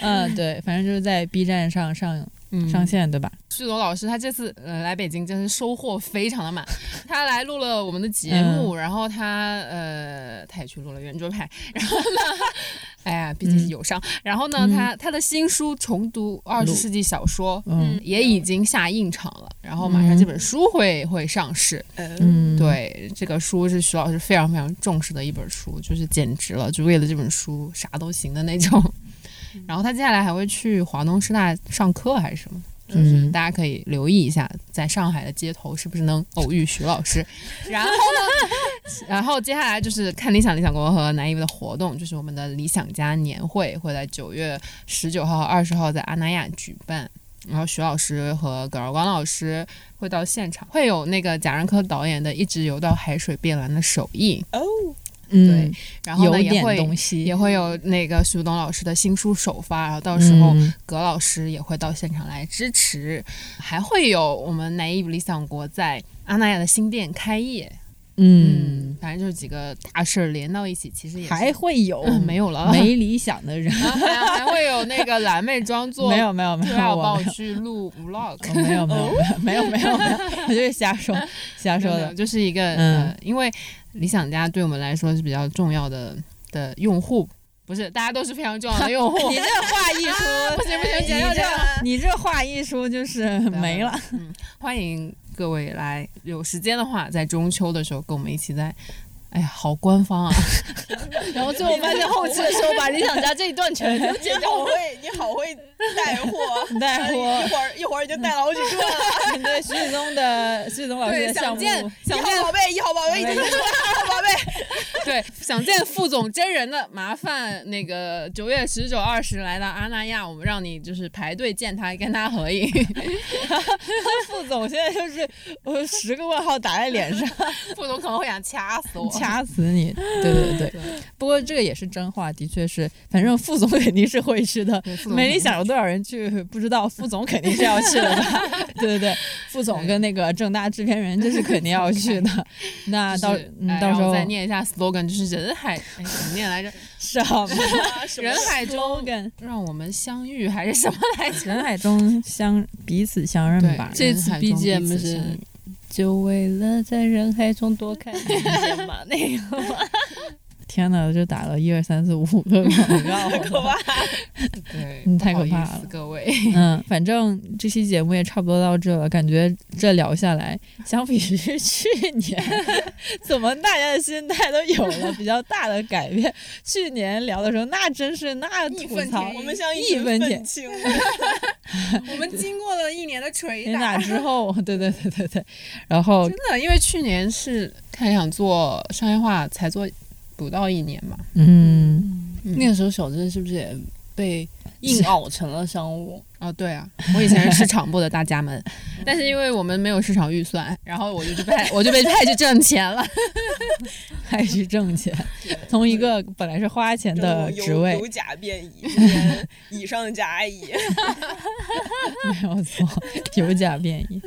嗯，对，反正就是在 B 站上上嗯上线，对吧？旭东老师他这次呃来北京真是收获非常的满，他来录了我们的节目，然后他呃他也去录了圆桌派，然后呢，哎呀毕竟是友商，然后呢嗯。他他的新书重读二十世纪小说。嗯。也已经下印厂了，然后马上这本书会会上市。嗯，嗯，，对，这个书是徐老师非常非常重视的一本书，就是简直了，就为了这本书啥都行的那种。然后他接下来还会去华东师大上课还是什么，就是嗯大家可以留意一下，在上海的街头是不是能偶遇徐老师。然后呢，然后接下来就是看理想理想国和南艺的活动，就是我们的理想家年会会在九月十九号和二十号在阿那亚举办。然后徐老师和葛尔光老师会到现场，会有那个贾樟柯导演的《一直游到海水变蓝》的首映，哦，嗯，然后呢也会东西，也会有那个徐东老师的新书首发，然后到时候嗯。葛老师也会到现场来支持，还会有我们南艺理想国在阿那亚的新店开业。嗯，反正就是几个大事儿连到一起，其实也还会有嗯没有了，没理想的人，还还会有那个蓝妹装作 没有没有 没有，我没有帮我去录 vlog。哦没有没有没有没有没有，我就是瞎说 瞎说的。就是一个、嗯呃，因为理想家对我们来说是比较重要的的用户，不是大家都是非常重要的用户你。这话一说，不行不行你剪掉这个这你这话一出就是没了。嗯，欢迎各位来，有时间的话，在中秋的时候跟我们一起在。哎呀，好官方啊！然后最后发现后期的时候把理想家这一段全都剪你好会，你好会带货，带货一会儿一会儿已经带了好几个了。对徐子东的徐子东老师对，的项目，想见一想见号宝贝，一号宝贝已经出来了，二号宝贝。对想见副总真人的，麻烦那个九月十九、二十来到阿那亚，我们让你就是排队见他，跟他合影。副总现在就是我十个问号打在脸上，副总可能会想掐死我。掐死你！对对对对，不过这个也是真话，的确是，反正副总肯定是会去的。没理想有多少人去不知道，副总肯定是要去的吧？对对对，副总跟那个正大制片人这是肯定要去的。那到到时候再念一下 slogan，就是人海，哎，怎么念来着？什么人海中？让我们相遇还是什么来着？人海中相彼此相认吧。这次 BGM 是就为了在人海中多看一眼吗，那个嘛。天哪，就打了一二三四五个广告，可怕！对，嗯太可怕了各位。嗯，反正这期节目也差不多到这了，感觉这聊下来，相比于去年，怎么大家的心态都有了比较大的改变。去年聊的时候，那真是那吐槽我们像义群愤填愤青，我们经过了一年的捶打之 后，对对对对对，然后真的，因为去年是太想做商业化，才做不到一年嘛。嗯，那个时候小镇是不是也被硬熬成了商务？哦，对啊，我以前是市场部的大家们，但是因为我们没有市场预算，然后我就被派，我就被派去挣钱了。派去挣钱，从一个本来是花钱的职位由，甲变乙，变乙上甲乙。没有错，有甲变乙。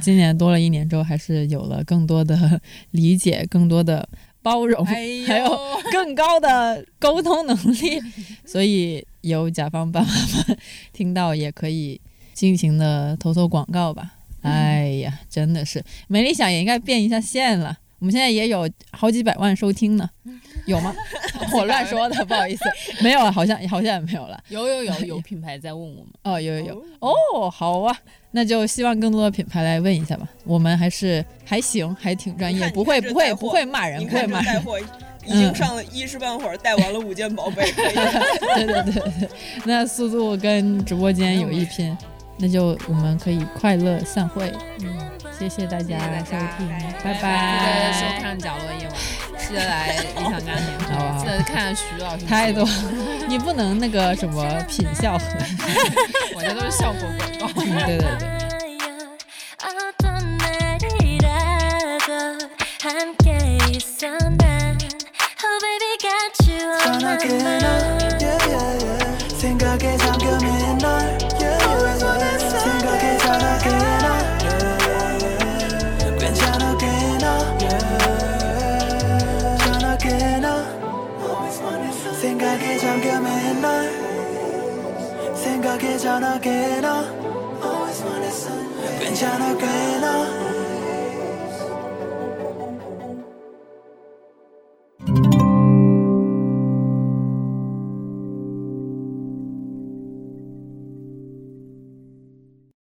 今年多了一年之后，还是有了更多的理解，更多的包容，哎还有 更高的沟通能力。所以有甲方爸爸们听到也可以尽情的投投广告吧。哎呀，真的是没理想也应该变一下线了。我们现在也有好几百万收听呢，有吗？我乱说的，不好意思，没有了，好像好像也没有了。有有有有品牌在问我们，哦，有有有。哦，好啊，那就希望更多的品牌来问一下吧。我们还是还行，还挺专业，不会不会不会骂人，不会骂人。已经上了一时半会儿带完了五件宝贝。对 对对对，那速度跟直播间有一拼，那就我们可以快乐散会。嗯，谢谢大家收听，拜拜。记得收看《角落夜晚》，记得来影想家年好不好记得看徐老师。太多，你不能那个什么品效合，我这都是效果广告。对对对。Oh baby got you on my mind 괜찮아 괜찮아 괜찮아 괜찮아